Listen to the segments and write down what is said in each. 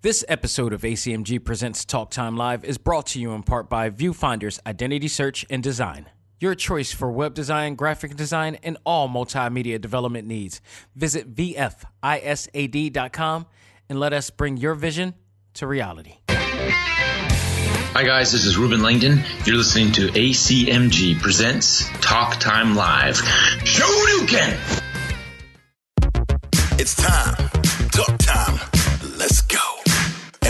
This episode of ACMG Presents Talk Time Live is brought to you in part by Viewfinder's Identity Search and Design. Your choice for web design, graphic design, and all multimedia development needs. Visit VFISAD.com and let us bring your vision to reality. Hi, guys, this is Reuben Langdon. You're listening to ACMG Presents Talk Time Live. show Shoryuken! It's time.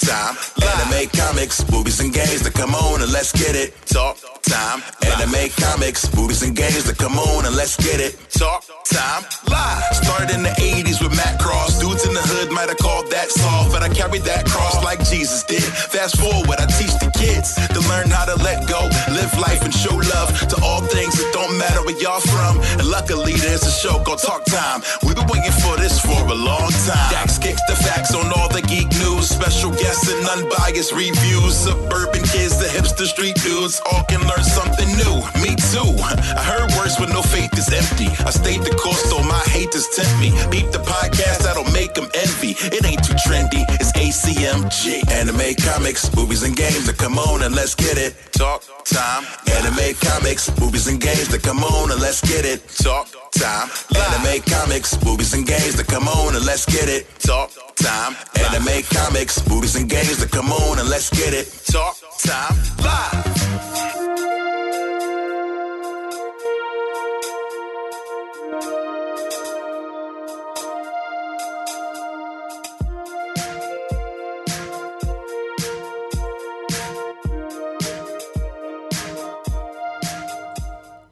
time. Anime, comics, movies, and games. That come on and let's get it. Talk time. Anime, comics, movies, and games. That come on and let's get it. Talk time. Live. Started in the 80s with Matt Cross. Dudes in the hood might have called that soft, but I carried that cross like Jesus did. Fast forward, I teach the kids to learn how to let go, live life, and show love to all things. It don't matter where y'all from. And luckily, there's a show called Talk Time. We've been waiting for this for a long time. Dax kicks the facts on all the geek news, special guests and unbiased reviews. Suburban kids, the hipster street dudes, all can learn something new. Me too. I heard words when no faith is empty. I stayed the course, though my haters tempt me. Beat the podcast, that'll make them envy. It ain't too trendy, it's ACMG. Anime, comics, movies, and games that come on and let's get it. Talk time. Anime, comics, movies, and games that come on and let's get it. Talk time. Anime, comics, movies, and games that come on and let's get it. Talk time. Anime, comics, movies, and games that come on and let's get it. Talk time. Live.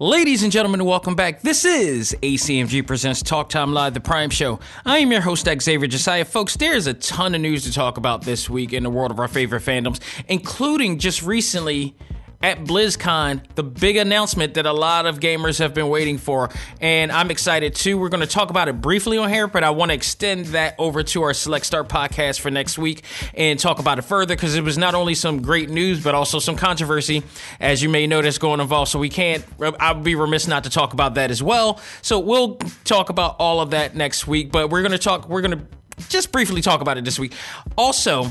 Ladies and gentlemen, welcome back. This is ACMG Presents Talk Time Live, the Prime Show. I am your host, Xavier Josiah. Folks, there's a ton of news to talk about this week in the world of our favorite fandoms, including just recently at BlizzCon, the big announcement that a lot of gamers have been waiting for. And I'm excited too. We're going to talk about it briefly on here, but I want to extend that over to our Select Start podcast for next week and talk about it further because it was not only some great news, but also some controversy, as you may notice, going involved. So we can't, I'll be remiss not to talk about that as well. So we'll talk about all of that next week, but we're going to talk, we're going to just briefly talk about it this week. Also,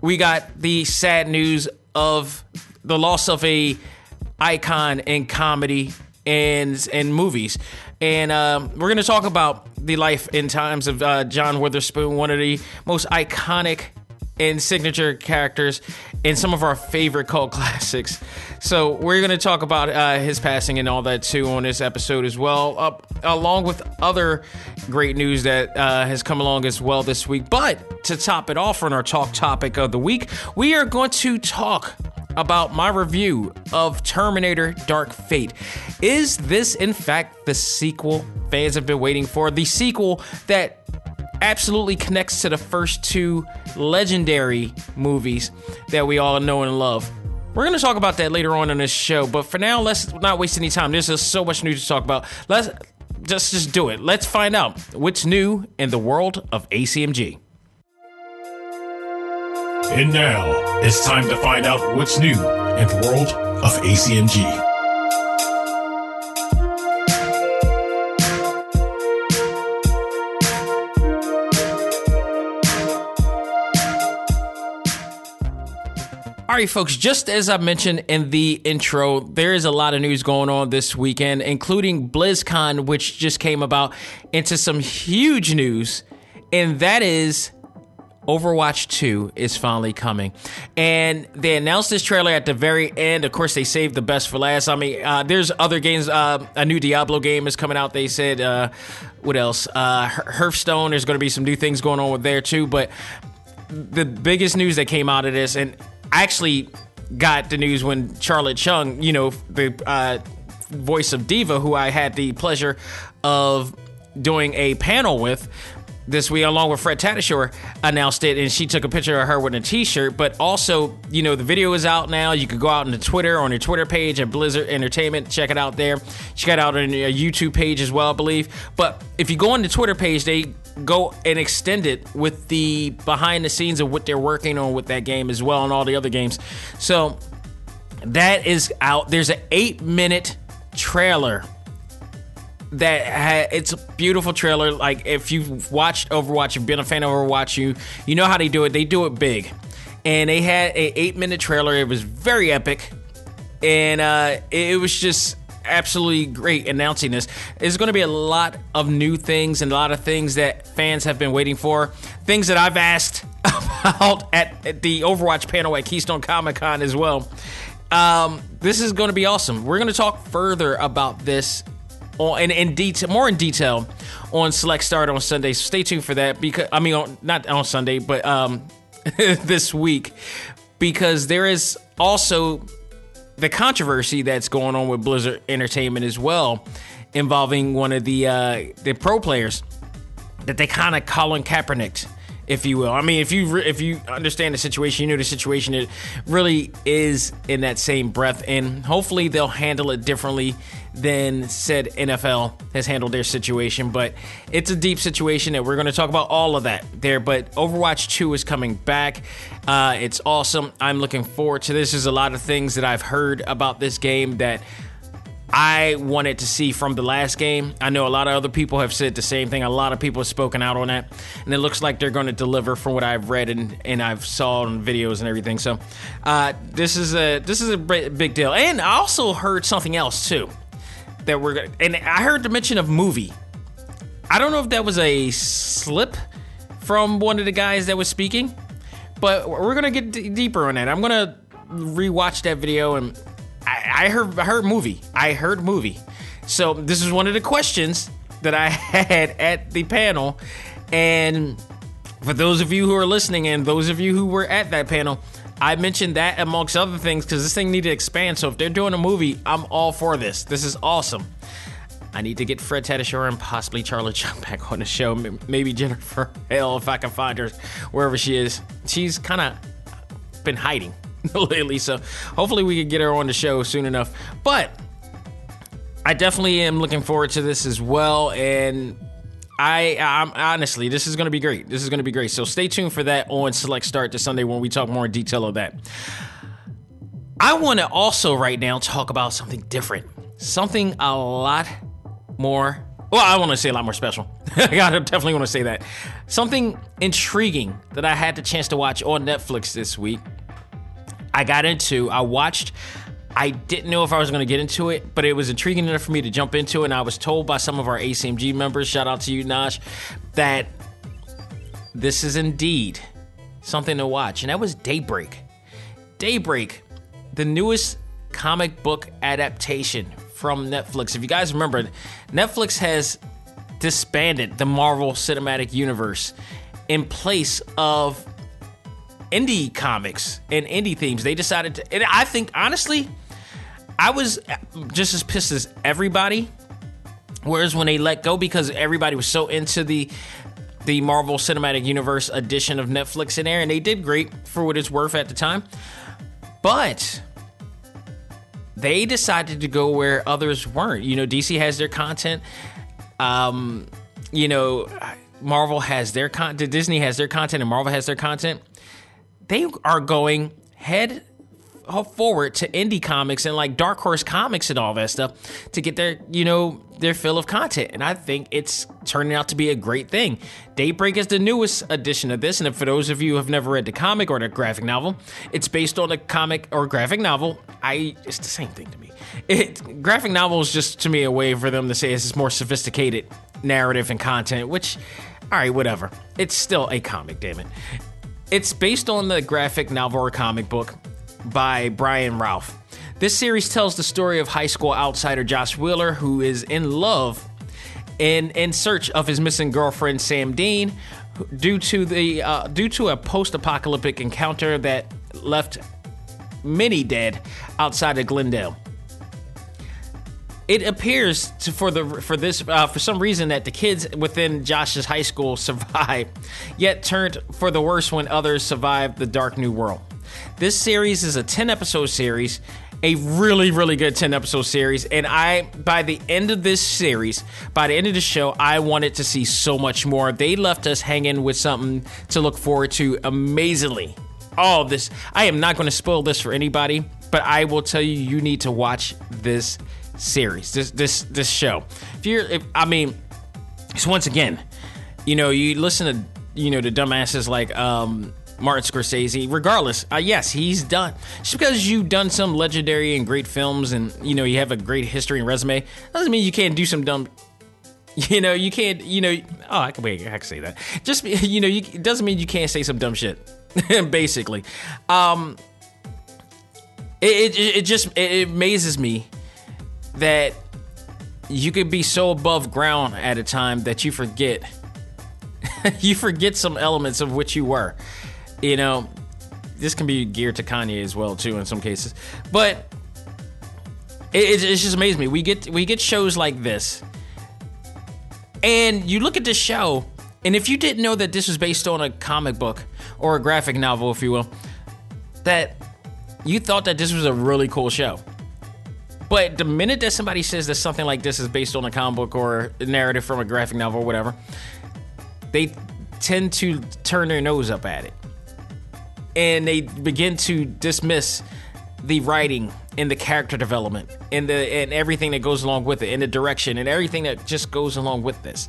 we got the sad news of the loss of a icon in comedy and and movies, and um, we're going to talk about the life and times of uh, John Witherspoon, one of the most iconic and signature characters in some of our favorite cult classics. So we're going to talk about uh, his passing and all that too on this episode as well, uh, along with other great news that uh, has come along as well this week. But to top it off on our talk topic of the week, we are going to talk about my review of Terminator Dark Fate. Is this, in fact, the sequel fans have been waiting for? The sequel that absolutely connects to the first two legendary movies that we all know and love. We're going to talk about that later on in this show, but for now, let's not waste any time. There's just so much news to talk about. Let's just just do it. Let's find out what's new in the world of ACMG. And now it's time to find out what's new in the world of ACMG. All right, folks, just as I mentioned in the intro, there is a lot of news going on this weekend, including BlizzCon, which just came about, into some huge news, and that is Overwatch 2 is finally coming. And they announced this trailer at the very end. Of course, they saved the best for last. I mean, uh, there's other games. Uh, a new Diablo game is coming out. They said, uh, what else? Uh, Hearthstone, there's going to be some new things going on with there too. But the biggest news that came out of this, and I actually got the news when Charlotte Chung, you know, the uh, voice of D.Va, who I had the pleasure of doing a panel with this week, along with Fred Tatasciore, announced it, and she took a picture of her with a T-shirt. But also, you know, the video is out now. You could go out into Twitter on your Twitter page at Blizzard Entertainment, check it out there. Check it out on a YouTube page as well, I believe. But if you go on the Twitter page, they go and extend it with the behind the scenes of what they're working on with that game as well and all the other games. So that is out. There's an eight minute trailer that ha- it's a beautiful trailer. Like if you've watched Overwatch, you've been a fan of Overwatch, you you know how they do it. They do it big, and they had a eight minute trailer. It was very epic, and uh, it was just absolutely great announcing this. There's going to be a lot of new things and a lot of things that fans have been waiting for. Things that I've asked about at, at the Overwatch panel at Keystone Comic Con as well. Um, this is going to be awesome. We're going to talk further about this on in, in detail, more in detail on Select Start on Sunday. So stay tuned for that because I mean, on, not on Sunday, but um, this week because there is also the controversy that's going on with Blizzard Entertainment as well, involving one of the uh, the pro players that they kind of Colin Kaepernick, if you will. I mean, if you re- if you understand the situation, you know the situation. It really is in that same breath, and hopefully they'll handle it differently than said NFL has handled their situation. But it's a deep situation, and we're going to talk about all of that there. But Overwatch 2 is coming back. Uh, it's awesome. I'm looking forward to this. There's a lot of things that I've heard about this game that I wanted to see from the last game. I know a lot of other people have said the same thing. A lot of people have spoken out on that, and it looks like they're going to deliver from what I've read and, and I've saw on videos and everything. So uh, this is a this is a big deal. And I also heard something else too that we're and I heard the mention of movie. I don't know if that was a slip from one of the guys that was speaking, but we're gonna get d- deeper on that. I'm gonna rewatch that video and I, I heard I heard movie. I heard movie. So this is one of the questions that I had at the panel, and for those of you who are listening and those of you who were at that panel, I mentioned that amongst other things because this thing needed to expand. So if they're doing a movie, I'm all for this. This is awesome. I need to get Fred Tatasciore and possibly Charlie Chung back on the show. Maybe Jennifer Hale if I can find her wherever she is. She's kind of been hiding lately, so hopefully we can get her on the show soon enough. But I definitely am looking forward to this as well, and I, I'm honestly, this is going to be great. This is going to be great. So stay tuned for that on Select Start to Sunday when we talk more in detail of that. I want to also right now talk about something different, something a lot more. Well, I want to say a lot more special. I definitely want to say that. Something intriguing that I had the chance to watch on Netflix this week. I got into. I watched I didn't know if I was going to get into it, but it was intriguing enough for me to jump into it. And I was told by some of our ACMG members, shout out to you, Nash, that this is indeed something to watch. And that was Daybreak. Daybreak, the newest comic book adaptation from Netflix. If you guys remember, Netflix has disbanded the Marvel Cinematic Universe in place of indie comics and indie themes. They decided to, and I think honestly, I was just as pissed as everybody. Whereas when they let go, because everybody was so into the the Marvel Cinematic Universe edition of Netflix in there, and they did great for what it's worth at the time. But they decided to go where others weren't. You know, DC has their content. Um, you know, Marvel has their content. Disney has their content, and Marvel has their content. They are going head forward to indie comics and like Dark Horse Comics and all that stuff to get their, you know, their fill of content. And I think it's turning out to be a great thing. Daybreak is the newest edition of this. And for those of you who have never read the comic or the graphic novel, it's based on a comic or graphic novel. I it's the same thing to me. It graphic novel is just to me a way for them to say it's more sophisticated narrative and content, which all right, whatever. It's still a comic, damn it. It's based on the graphic novel or comic book by Brian Ralph. This series tells the story of high school outsider Josh Wheeler, who is in love and in search of his missing girlfriend Sam Dean, due to the uh, due to a post-apocalyptic encounter that left many dead outside of Glendale. It appears to, for the for this uh, for some reason that the kids within Josh's high school survived, yet turned for the worse when others survived the dark new world. This series is a 10 episode series, a really, really good 10 episode series. And I, by the end of this series, by the end of the show, I wanted to see so much more. They left us hanging with something to look forward to amazingly. All this, I am not going to spoil this for anybody, but I will tell you, you need to watch this series, this this this show. If you're, if, I mean, so once again, you know, you listen to you know the dumbasses like um, Martin Scorsese. Regardless, uh, yes, he's done. Just because you've done some legendary and great films, and you know you have a great history and resume, doesn't mean you can't do some dumb. You know, you can't. You know, oh, I can wait. I can say that. Just you know, you, it doesn't mean you can't say some dumb shit. Basically, um, it, it, it just it amazes me that you could be so above ground at a time that you forget you forget some elements of which you were. You know, this can be geared to Kanye as well too in some cases, but it, it, just amazes me. We get we get shows like this, and you look at this show, and if you didn't know that this was based on a comic book or a graphic novel, if you will, that you thought that this was a really cool show. But the minute that somebody says that something like this is based on a comic book or a narrative from a graphic novel or whatever, they tend to turn their nose up at it. And they begin to dismiss the writing and the character development and the and everything that goes along with it and the direction and everything that just goes along with this.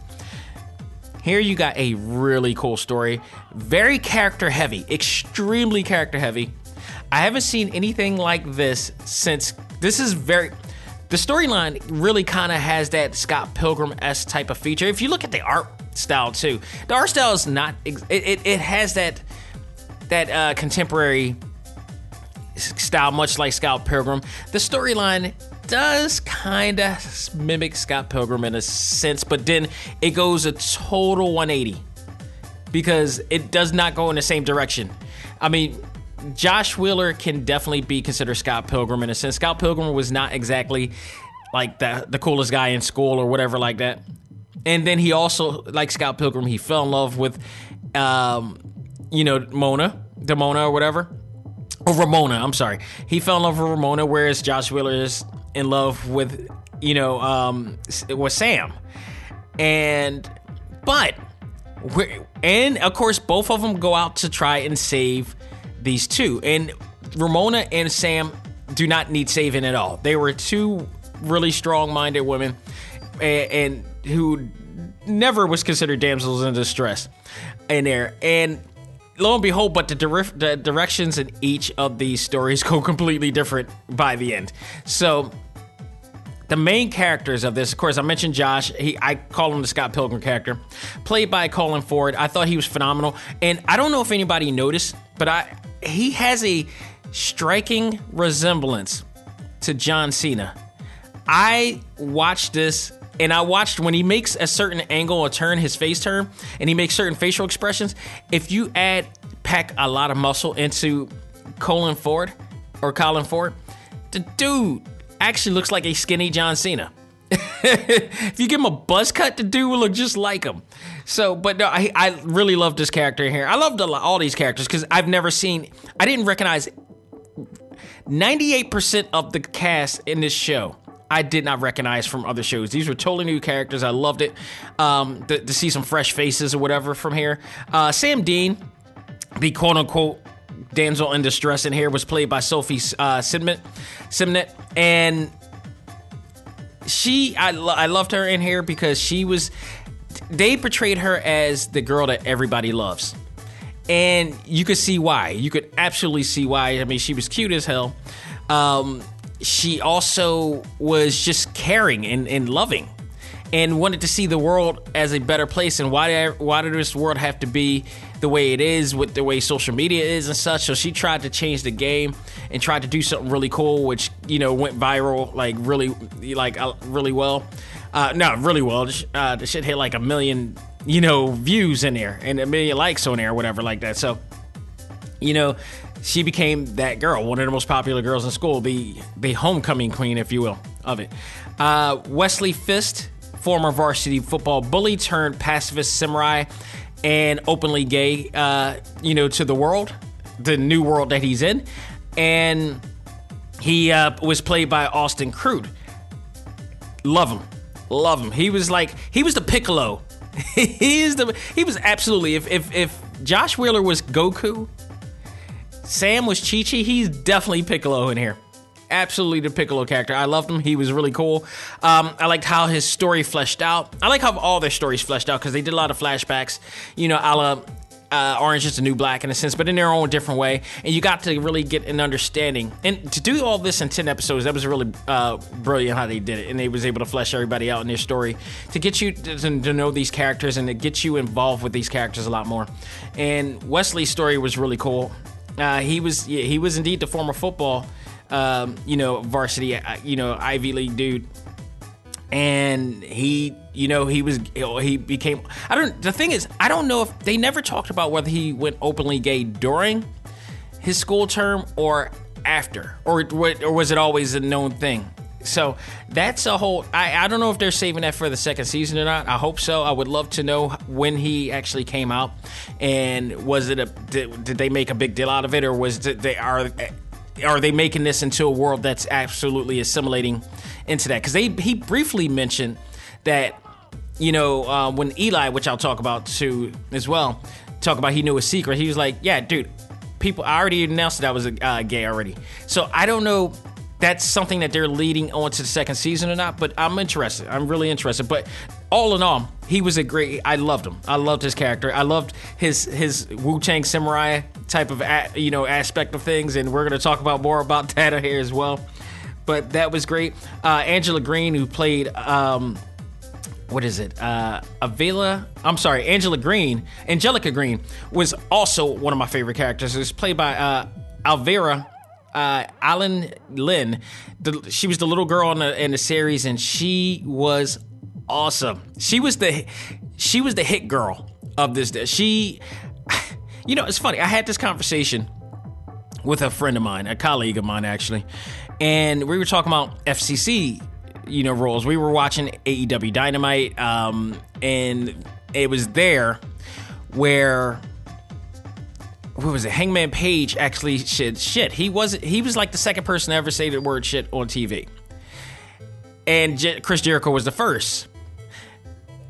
Here you got a really cool story, very character heavy, extremely character heavy. I haven't seen anything like this since this is very the storyline really kind of has that Scott Pilgrim s type of feature. If you look at the art style too, the art style is not it it, it has that that uh, contemporary style, much like Scott Pilgrim. The storyline does kind of mimic Scott Pilgrim in a sense, but then it goes a total 180 because it does not go in the same direction. I mean, Josh Wheeler can definitely be considered Scott Pilgrim in a sense. Scott Pilgrim was not exactly like the the coolest guy in school or whatever like that. And then he also, like Scott Pilgrim, he fell in love with, um, you know, Mona, Demona or whatever, or Ramona. I'm sorry. He fell in love with Ramona, whereas Josh Wheeler is in love with, you know, um, with Sam. And, but, and of course, both of them go out to try and save these two. And Ramona and Sam do not need saving at all. They were two really strong minded women and, and, who never was considered damsels in distress in there. And lo and behold, but the, dir- the directions in each of these stories go completely different by the end. So the main characters of this, of course, I mentioned Josh. He, I call him the Scott Pilgrim character, played by Colin Ford. I thought he was phenomenal, and I don't know if anybody noticed, but I he has a striking resemblance to John Cena. I watched this and I watched when he makes a certain angle or turn, his face turn, and he makes certain facial expressions. If you add pack a lot of muscle into Colin Ford or Colin Ford, the dude actually looks like a skinny John Cena. if you give him a buzz cut, the dude will look just like him. So, but no, I, I really love this character here. I loved all these characters because I've never seen, I didn't recognize 98% of the cast in this show. I did not recognize from other shows. These were totally new characters. I loved it um, to, to, see some fresh faces or whatever from here. Uh, Sam Dean, the quote unquote damsel in distress in here, was played by Sophie uh, Simnett, Simnett, and she I, lo- I loved her in here because she was they portrayed her as the girl that everybody loves. And you could see why. You could absolutely see why. I mean she was cute as hell. Um, she also was just caring and, and loving and wanted to see the world as a better place. And why why did this world have to be the way it is with the way social media is and such. So she tried to change the game and tried to do something really cool which you know went viral like really like uh, really well. Uh no really well. Uh the shit hit like a million you know views in there and a million likes on there or whatever like that. So you know she became that girl, one of the most popular girls in school, the the homecoming queen, if you will, of it. Uh, Wesley Fist, former varsity football bully turned pacifist samurai and openly gay, uh, you know, to the world, the new world that he's in, and he uh, was played by Austin Crute. Love him, love him. He was like he was the Piccolo. he is the he was absolutely if if if Josh Wheeler was Goku Sam was Chi Chi. He's definitely Piccolo in here. Absolutely the Piccolo character. I loved him. He was really cool. Um, I liked how his story fleshed out. I like how all their stories fleshed out because they did a lot of flashbacks. You know, a la uh, Orange is the New Black in a sense, but in their own different way. And you got to really get an understanding. And to do all this in 10 episodes, that was really uh, brilliant how they did it. And they was able to flesh everybody out in their story to get you to, to know these characters and to get you involved with these characters a lot more. And Wesley's story was really cool. Uh, he was yeah, he was indeed the former football, um, you know, varsity, uh, you know, Ivy League dude. And he you know he was he became i don't the thing is i don't know if they never talked about whether he went openly gay during his school term or after or or was it always a known thing? So that's a whole I, I don't know if they're saving that for the second season or not. I hope so. I would love to know when he actually came out. And was it a did, did they make a big deal out of it or was it they are are they making this into a world that's absolutely assimilating into that? Because they he briefly mentioned that you know uh, when Eli, which I'll talk about too as well, talk about he knew a secret. He was like, "Yeah, dude, people I already announced that I was uh, gay already." So I don't know. That's something that they're leading on to the second season or not, but I'm interested. I'm really interested. But all in all, he was a great. I loved him. I loved his character. I loved his his Wu Tang Samurai type of you know aspect of things, and we're gonna talk about more about that here as well. But that was great. Uh, Angela Green, who played um, what is it? Uh, Avila. I'm sorry, Angela Green. Angelica Green was also one of my favorite characters. It was played by uh, Alvira uh, Alyn Lind. The, she was the little girl in the, in the series, and she was awesome. She was the she was the hit girl of this. She, you know, it's funny. I had this conversation with a friend of mine, a colleague of mine actually, and we were talking about FCC, you know, roles. We were watching AEW Dynamite, um, and it was there where what was it? Hangman Page actually said shit. He was he was like the second person to ever say the word shit on TV, and Chris Jericho was the first.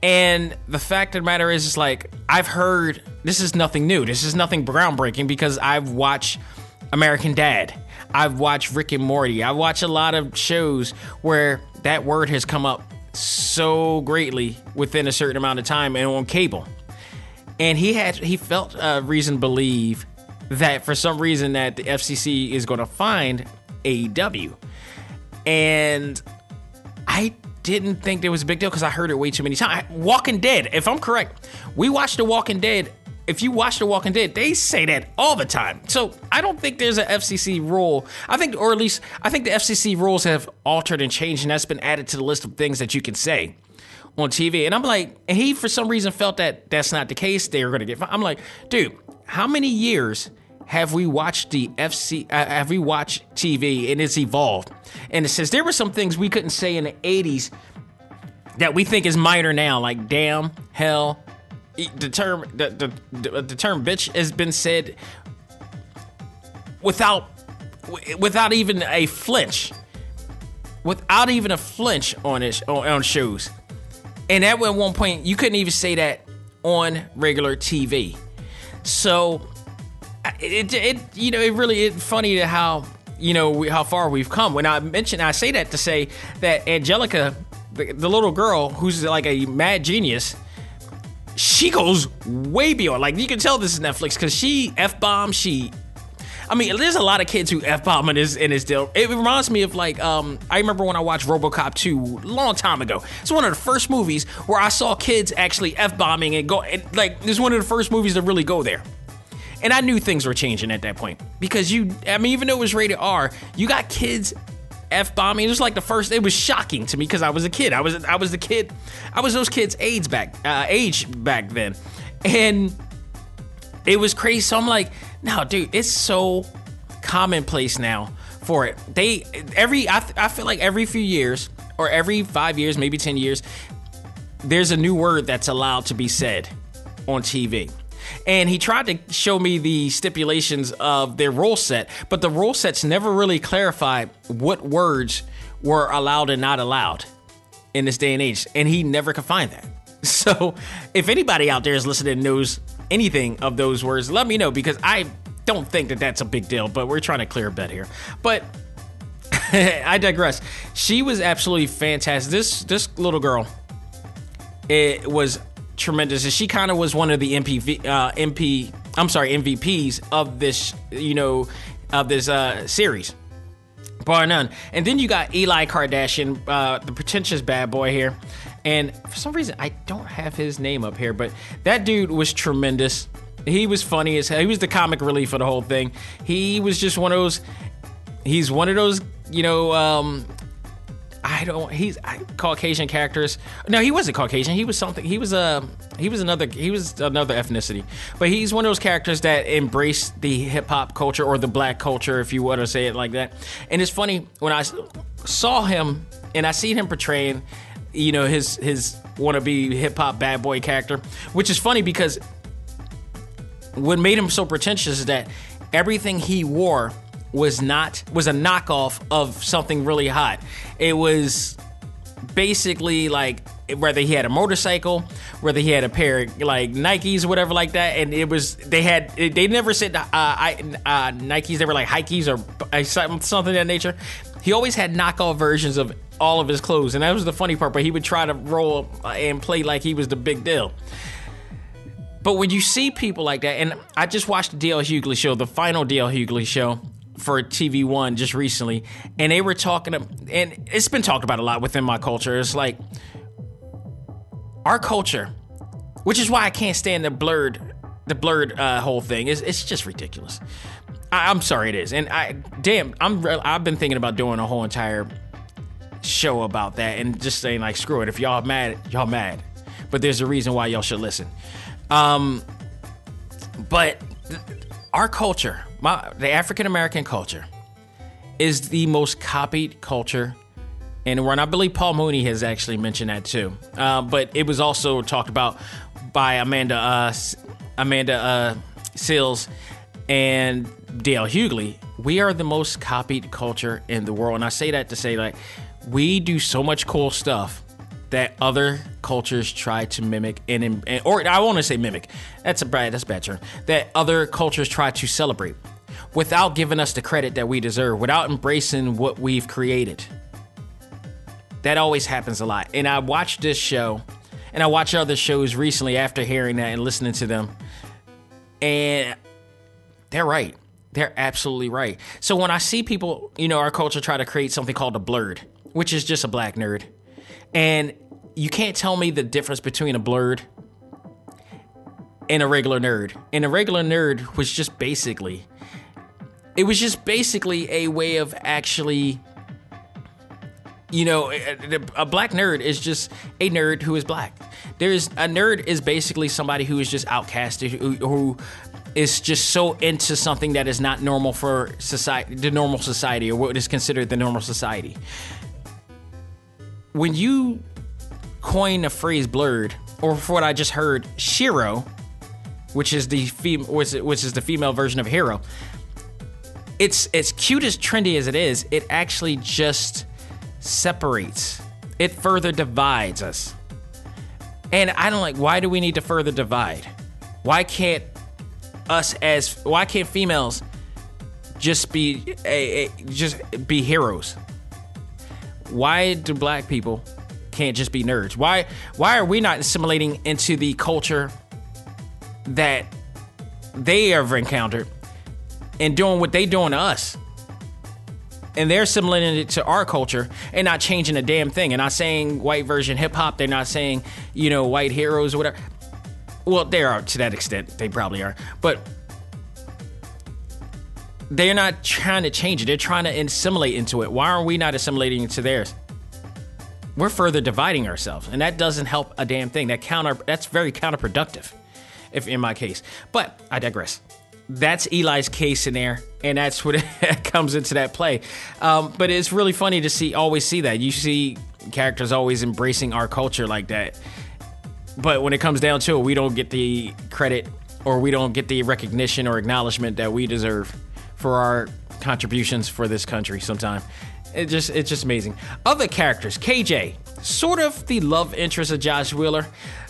And the fact of the matter is, it's like I've heard this is nothing new. This is nothing groundbreaking because I've watched American Dad. I've watched Rick and Morty. I've watched a lot of shows where that word has come up so greatly within a certain amount of time and on cable. And he had he felt a reason to believe that for some reason that the FCC is going to find AEW. And I didn't think there was a big deal because I heard it way too many times. Walking Dead, if I'm correct, we watched The Walking Dead. If you watch The Walking Dead, they say that all the time. So I don't think there's an FCC rule. I think, or at least, I think the FCC rules have altered and changed, and that's been added to the list of things that you can say on TV. And I'm like, and he for some reason felt that that's not the case. They're going to get. I'm like, dude, how many years have we watched the FC? Uh, have we watched TV and it's evolved? And it says there were some things we couldn't say in the '80s that we think is minor now, like damn, hell. The term the, the, the term bitch has been said without without even a flinch, without even a flinch on it on, on shows. And at one point, you couldn't even say that on regular TV. So it, it you know it really it's funny how you know we, how far we've come. When I mention I say that to say that Angelica, the, the little girl who's like a mad genius, she goes way beyond. Like you can tell this is Netflix because she f bomb. She, I mean, there's a lot of kids who f bomb in this in this deal. It reminds me of like um, I remember when I watched RoboCop 2 a long time ago. It's one of the first movies where I saw kids actually f bombing and go. And, like, it's one of the first movies to really go there. And I knew things were changing at that point because you, I mean, even though it was rated R, you got kids f bombing. It was like the first. It was shocking to me because I was a kid. I was I was the kid. I was those kids' age back uh, age back then, and it was crazy. So I'm like, no, dude, it's so commonplace now for it. They every I, I feel like every few years or every five years, maybe ten years, there's a new word that's allowed to be said on TV and he tried to show me the stipulations of their rule set, but the rule sets never really clarified what words were allowed and not allowed in this day and age, and he never could find that. So, if anybody out there is listening knows anything of those words, let me know because I don't think that that's a big deal, but we're trying to clear a bet here. But I digress. She was absolutely fantastic. This this little girl, it was tremendous. And she kind of was one of the MPV, uh, MP. I'm sorry, MVPs of this, you know, of this uh, series, bar none. And then you got Eli Cardashyan, uh, the pretentious bad boy here. And for some reason, I don't have his name up here, but that dude was tremendous. He was funny as hell. He was the comic relief of the whole thing. He was just one of those. He's one of those, you know, um, I don't. He's I, Caucasian characters. No, he wasn't Caucasian. He was something. He was a. he was another. He was another ethnicity. But he's one of those characters that embrace the hip hop culture or the black culture, if you want to say it like that. And it's funny when I saw him and I seen him portraying, you know, his his wannabe hip hop bad boy character, which is funny because what made him so pretentious is that everything he wore was not was a knockoff of something really hot. It was basically like whether he had a motorcycle, whether he had a pair of like Nikes or whatever like that, and it was they had they never said uh, I, uh, Nikes, they were like Hikes or uh, something of that nature. He always had knockoff versions of all of his clothes, and that was the funny part. But he would try to roll and play like he was the big deal. But when you see people like that, and I just watched the DL Hughley show, the final DL Hughley show for TV One just recently, and they were talking, and it's been talked about a lot within my culture. It's like our culture, which is why I can't stand the blerd, the blerd uh, whole thing. It's, it's just ridiculous. I, am sorry, it is, and I damn, I'm I've been thinking about doing a whole entire show about that and just saying like, screw it. If y'all mad, y'all mad. But there's a reason why y'all should listen. Um, but th- our culture, my, the African American culture, is the most copied culture in the world. I believe Paul Mooney has actually mentioned that too. Uh, but it was also talked about by Amanda uh, Amanda uh, Seales and DL Hughley. We are the most copied culture in the world, and I say that to say like we do so much cool stuff that other cultures try to mimic and, and or I want to say mimic. That's a bad that's a bad term. That other cultures try to celebrate without giving us the credit that we deserve, without embracing what we've created. That always happens a lot. And I watched this show and I watched other shows recently after hearing that and listening to them. And they're right. They're absolutely right. So when I see people, you know, our culture try to create something called a blerd, which is just a black nerd and you can't tell me the difference between a blerd and a regular nerd. And a regular nerd was just basically, it was just basically a way of actually, you know, a black nerd is just a nerd who is black. There's a nerd is basically somebody who is just outcasted, who, who is just so into something that is not normal for society, the normal society, or what is considered the normal society when you coin the phrase blerd, or for what I just heard, shero, which is the fem- which, which is the female version of hero, it's it's cute as trendy as it is. It actually just separates. It further divides us. And I don't like. Why do we need to further divide? Why can't us as why can't females just be a, a just be heroes? Why do black people can't just be nerds? Why why are we not assimilating into the culture that they ever encountered and doing what they doing to us? And they're assimilating it to our culture and not changing a damn thing. And not saying white version hip hop. They're not saying, you know, white heroes or whatever. Well, they are to that extent. They probably are. But they're not trying to change it. They're trying to assimilate into it. Why are we not assimilating into theirs? We're further dividing ourselves, and that doesn't help a damn thing. That counter that's very counterproductive, if in my case. But I digress. That's Eli's case in there, and that's what comes into that play. Um, but it's really funny to see, always see that. You see characters always embracing our culture like that. But when it comes down to it, we don't get the credit or we don't get the recognition or acknowledgement that we deserve for our contributions for this country sometime. It just it's just amazing. Other characters, KJ, sort of the love interest of Josh Wheeler,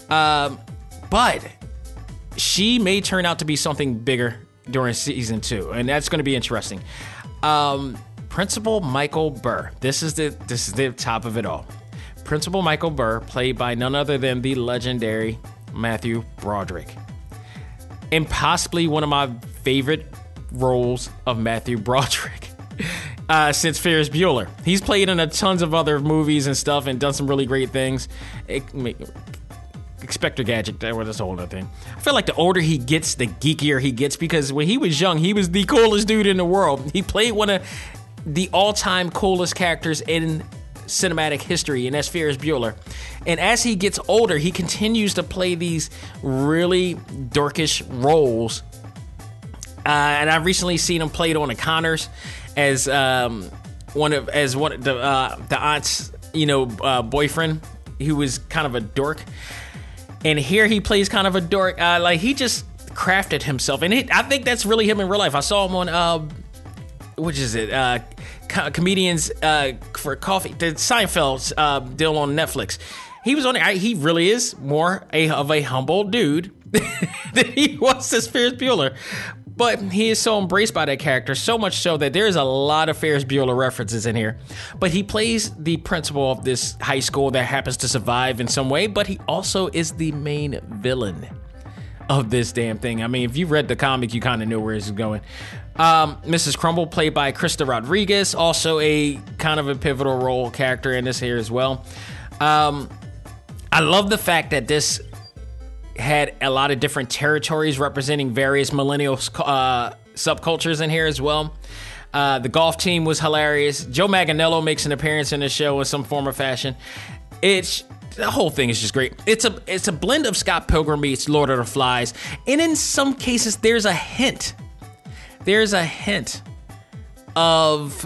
um, but she may turn out to be something bigger during season two, and that's going to be interesting. Um, Principal Michael Burr. This is the this is the top of it all. Principal Michael Burr, played by none other than the legendary Matthew Broderick. And possibly one of my favorite roles of Matthew Broderick uh, since Ferris Bueller. He's played in a tons of other movies and stuff and done some really great things. It, Inspector Gadget, that was a whole other thing. I feel like the older he gets, the geekier he gets because when he was young, he was the coolest dude in the world. He played one of the all-time coolest characters in cinematic history, and that's Ferris Bueller. And as he gets older, he continues to play these really dorkish roles. Uh, and I've recently seen him played on the Conners as um, one of as one of the uh, the aunt's you know uh, boyfriend who was kind of a dork. And here he plays kind of a dork. Uh, like he just crafted himself, and it, I think that's really him in real life. I saw him on uh, which is it? Uh, co- comedians uh, for coffee. The Seinfeld uh, deal on Netflix. He was on it. He really is more a, of a humble dude than he was as Ferris Bueller. But he is so embraced by that character, so much so that there's a lot of Ferris Bueller references in here. But he plays the principal of this high school that happens to survive in some way, but he also is the main villain of this damn thing. I mean, if you read the comic, you kind of knew where this is going. Um, Mrs. Crumble, played by Krysta Rodriguez, also a kind of a pivotal role character in this here as well. Um, I love the fact that this had a lot of different territories representing various millennial uh, subcultures in here as well. Uh, the golf team was hilarious. Joe Manganiello makes an appearance in the show in some form or fashion. It's the whole thing is just great. It's a it's a blend of Scott Pilgrim meets Lord of the Flies, and in some cases there's a hint. There's a hint of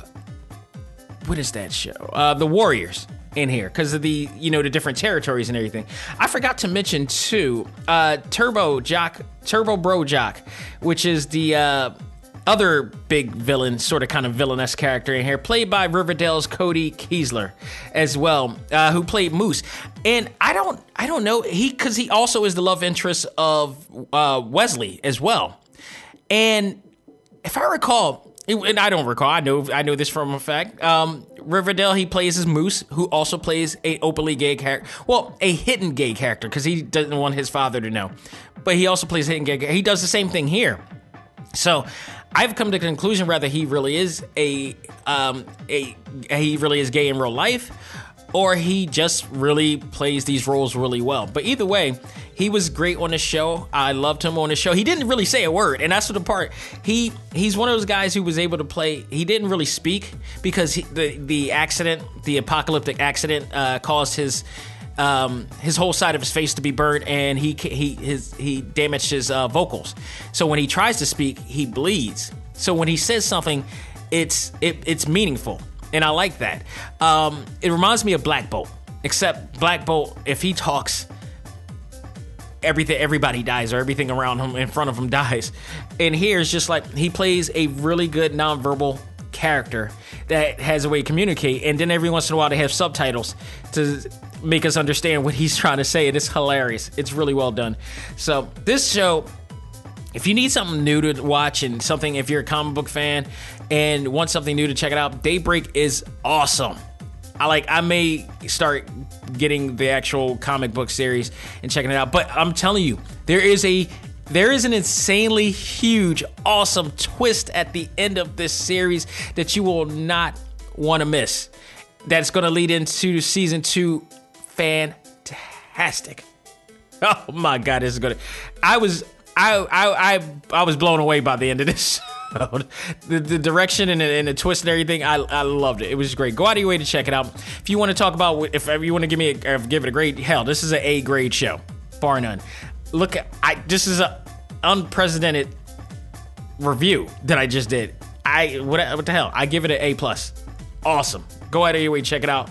what is that show? Uh, the Warriors in here because of the you know the different territories and everything. I forgot to mention too, uh, Turbo Jock, Turbo Bro Jock, which is the uh, other big villain, sort of kind of villainous character in here, played by Riverdale's Cody Kearsley as well, uh, who played Moose. And I don't, I don't know he because he also is the love interest of uh, Wesley as well. And if I recall, and I don't recall. I know I know this from a fact. Um, Riverdale, he plays as Moose, who also plays a openly gay character. Well, a hidden gay character because he doesn't want his father to know. But he also plays hidden gay. He does the same thing here. So I've come to the conclusion rather he really is a um, a he really is gay in real life, or he just really plays these roles really well. But either way, he was great on the show. I loved him on the show. He didn't really say a word, and that's the part. He he's one of those guys who was able to play. He didn't really speak because he, the the accident, the apocalyptic accident, uh, caused his um, his whole side of his face to be burnt, and he he his he damaged his uh, vocals. So when he tries to speak, he bleeds. So when he says something, it's it, it's meaningful, and I like that. Um, it reminds me of Black Bolt, except Black Bolt, if he talks, everything everybody dies or everything around him in front of him dies. And here it's just like he plays a really good nonverbal character that has a way to communicate, and then every once in a while they have subtitles to make us understand what he's trying to say. And it's hilarious. It's really well done. So this show. If you need something new to watch and something, if you're a comic book fan and want something new to check it out, Daybreak is awesome. I like I may start getting the actual comic book series and checking it out. But I'm telling you, there is a there is an insanely huge, awesome twist at the end of this series that you will not want to miss. That's going to lead into season two. Fantastic! Oh my god, this is good. I was I I I was blown away by the end of this. the, the direction and the, and the twist and everything, I, I loved it. It was great. Go out of your way to check it out. If you want to talk about, if you want to give me, a, give it a grade, hell, this is an A grade show, bar none. Look, I this is a unprecedented review that I just did. I what, what the hell? I give it an A plus. Awesome. Go out of your way, check it out.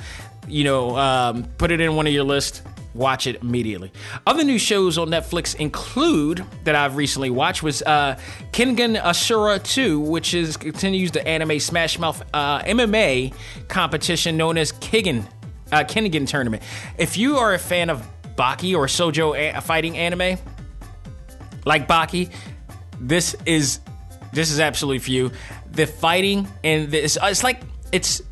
You know, um, put it in one of your lists watch it immediately. Other new shows on Netflix include that I've recently watched was uh, Kengan Ashura 2, which is continues the anime Smash Mouth uh, MMA competition known as Kigen uh, Kengan Tournament. If you are a fan of Baki or Sojo a- fighting anime, like Baki, this is this is absolutely for you. The fighting and this, it's like it's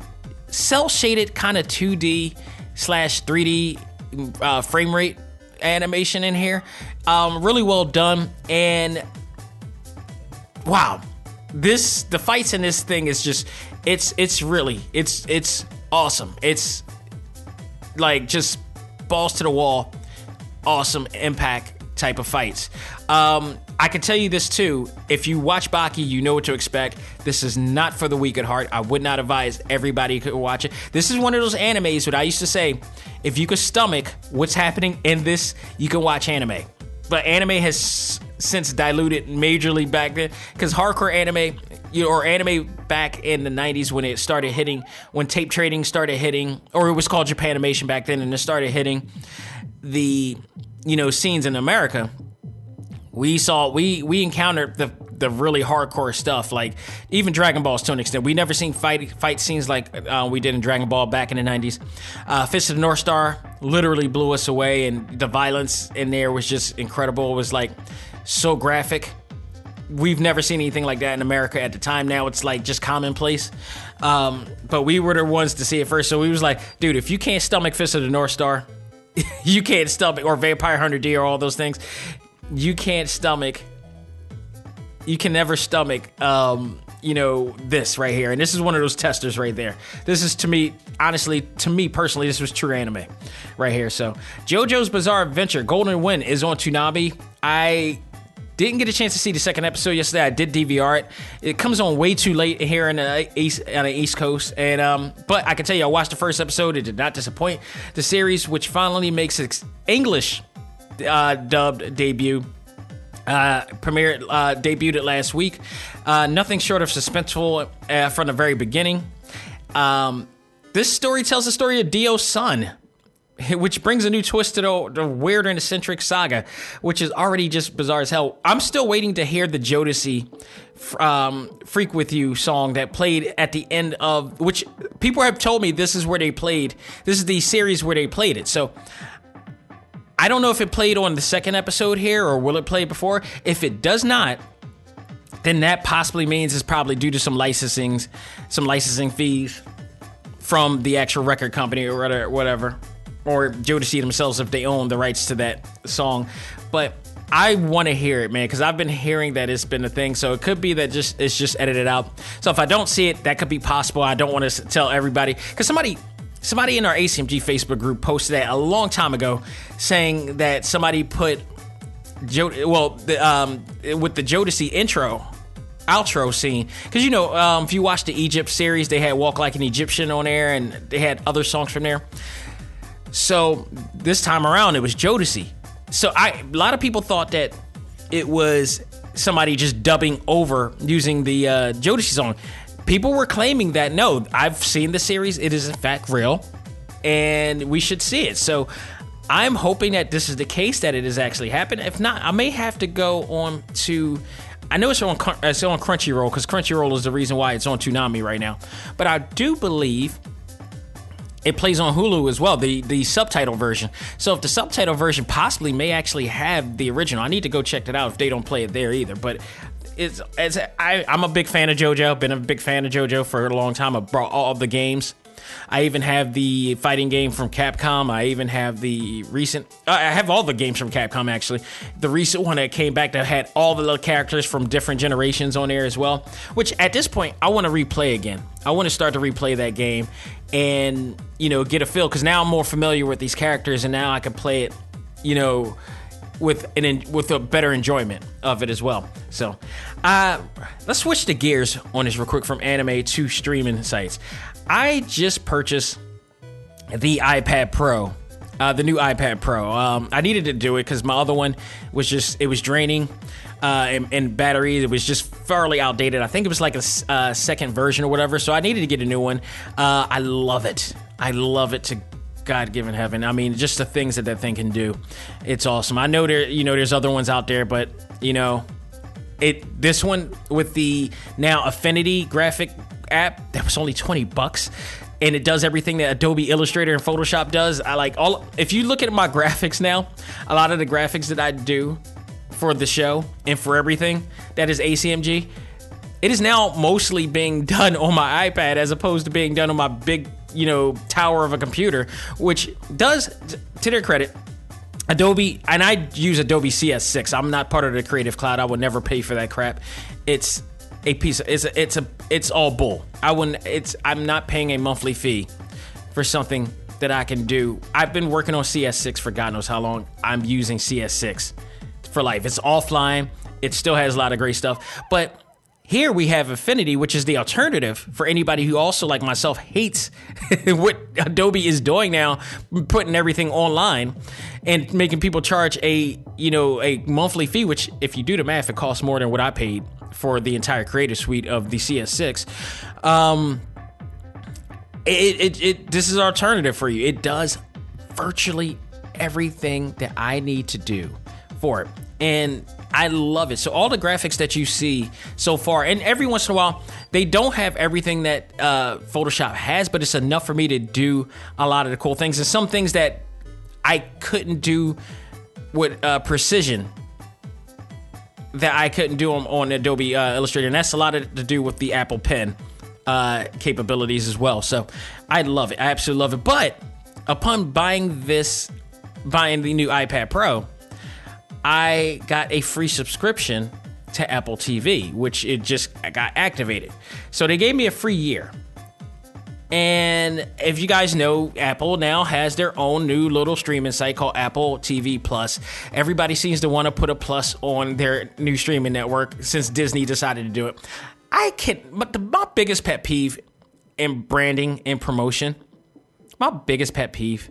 cel shaded kind of 2D slash 3D uh, frame rate animation in here. Um, really well done. And wow, this the fights in this thing is just it's it's really it's it's awesome. It's like just balls to the wall, awesome impact type of fights. Um, I can tell you this too. If you watch Baki, you know what to expect. This is not for the weak at heart. I would not advise everybody to watch it. This is one of those animes that I used to say, if you could stomach what's happening in this, you can watch anime. But anime has since diluted majorly back then because hardcore anime you know, or anime back in the 90s when it started hitting when tape trading started hitting or it was called japanimation back then and it started hitting the you know scenes in america we saw we we encountered the the really hardcore stuff like even dragon balls to an extent. We never seen fight fight scenes like uh, we did in dragon ball back in the 90s uh, fist of the north star literally blew us away and the violence in there was just incredible. It was like so graphic. We've never seen anything like that in america at the time. Now it's like just commonplace. Um, but we were the ones to see it first. So we was like dude if you can't stomach fist of the north star you can't stomach or vampire hunter d or all those things you can't stomach you can never stomach um you know this right here and this is one of those testers right there this is to me honestly to me personally this was true anime right here so jojo's bizarre adventure golden wind is on Toonami i didn't get a chance to see the second episode yesterday. I did DVR it. It comes on way too late here in the east on the East Coast, and um, but I can tell you, I watched the first episode. It did not disappoint. The series, which finally makes its English uh, dubbed debut. Uh, premiered, uh, debuted it last week. Uh, nothing short of suspenseful uh, from the very beginning. Um, this story tells the story of Dio's son, which brings a new twist to the, the, weird and eccentric saga, which is already just bizarre as hell. I'm still waiting to hear the Jodeci um, "Freak with You" song that played at the end of which people have told me this is where they played. This is the series where they played it. So I don't know if it played on the second episode here or will it play before. If it does not, then that possibly means it's probably due to some licensing, some licensing fees from the actual record company or whatever, or Jodeci themselves if they own the rights to that song. But I want to hear it, man, because I've been hearing that it's been a thing. So it could be that just it's just edited out. So if I don't see it, that could be possible. I don't want to tell everybody because somebody somebody in our ACMG Facebook group posted that a long time ago, saying that somebody put jo- well, the, um, with the Jodeci intro outro scene because you know um, if you watch the Egypt series, they had "Walk Like an Egyptian" on there, and they had other songs from there. So this time around, it was Jodeci. So I a lot of people thought that it was somebody just dubbing over using the uh, Jodeci song people were claiming that no, I've seen the series. It is in fact real, and we should see it. So I'm hoping that this is the case that it has actually happened. If not, I may have to go on to. I know it's on it's on Crunchyroll because Crunchyroll is the reason why it's on Toonami right now. But I do believe it plays on Hulu as well, the the subtitle version. So if the subtitle version possibly may actually have the original, I need to go check that out if they don't play it there either. But it's, it's I, I'm a big fan of JoJo. Been a big fan of JoJo for a long time. I brought all of the games. I even have the fighting game from Capcom. I even have the recent. Uh, I have all the games from Capcom actually. The recent one that came back that had all the little characters from different generations on there as well. Which at this point I want to replay again. I want to start to replay that game and you know get a feel because now I'm more familiar with these characters and now I can play it. You know with an with a better enjoyment of it as well. So, uh, let's switch the gears on this real quick from anime to streaming sites. I just purchased the iPad Pro, uh, the new iPad Pro. Um, I needed to do it because my other one was just it was draining. Uh, and, and, battery. It was just fairly outdated. I think it was like a uh, second version or whatever. So I needed to get a new one. Uh, I love it. I love it to God given heaven. I mean, just the things that that thing can do. It's awesome. I know there, you know, there's other ones out there, but you know, it this one with the now Affinity graphic app that was only 20 bucks and it does everything that Adobe Illustrator and Photoshop does. I like all if you look at my graphics now, a lot of the graphics that I do for the show and for everything that is ACMG, it is now mostly being done on my iPad as opposed to being done on my big, you know, tower of a computer, which does, to their credit, Adobe, and I use Adobe CS6. I'm not part of the Creative Cloud. I would never pay for that crap. It's a piece. Of, it's a, it's a it's all bull. I wouldn't. It's I'm not paying a monthly fee for something that I can do. I've been working on CS6 for God knows how long. I'm using CS6 for life. It's offline. It still has a lot of great stuff, but here we have Affinity, which is the alternative for anybody who also, like myself, hates what Adobe is doing now, putting everything online and making people charge a you know a monthly fee. Which, if you do the math, it costs more than what I paid for the entire Creative Suite of the CS6. Um, it, it, it this is alternative for you. It does virtually everything that I need to do for it, and I love it. So all the graphics that you see so far, and every once in a while, they don't have everything that uh, Photoshop has, but it's enough for me to do a lot of the cool things and some things that I couldn't do with uh, precision that I couldn't do on, on Adobe uh, Illustrator, and that's a lot of, to do with the Apple Pen uh, capabilities as well. So I love it. I absolutely love it. But upon buying this, buying the new iPad Pro I got a free subscription to Apple TV, which it just got activated. So they gave me a free year. And if you guys know, Apple now has their own new little streaming site called Apple TV Plus. Everybody seems to want to put a plus on their new streaming network since Disney decided to do it. I can, but the, my biggest pet peeve in branding and promotion, my biggest pet peeve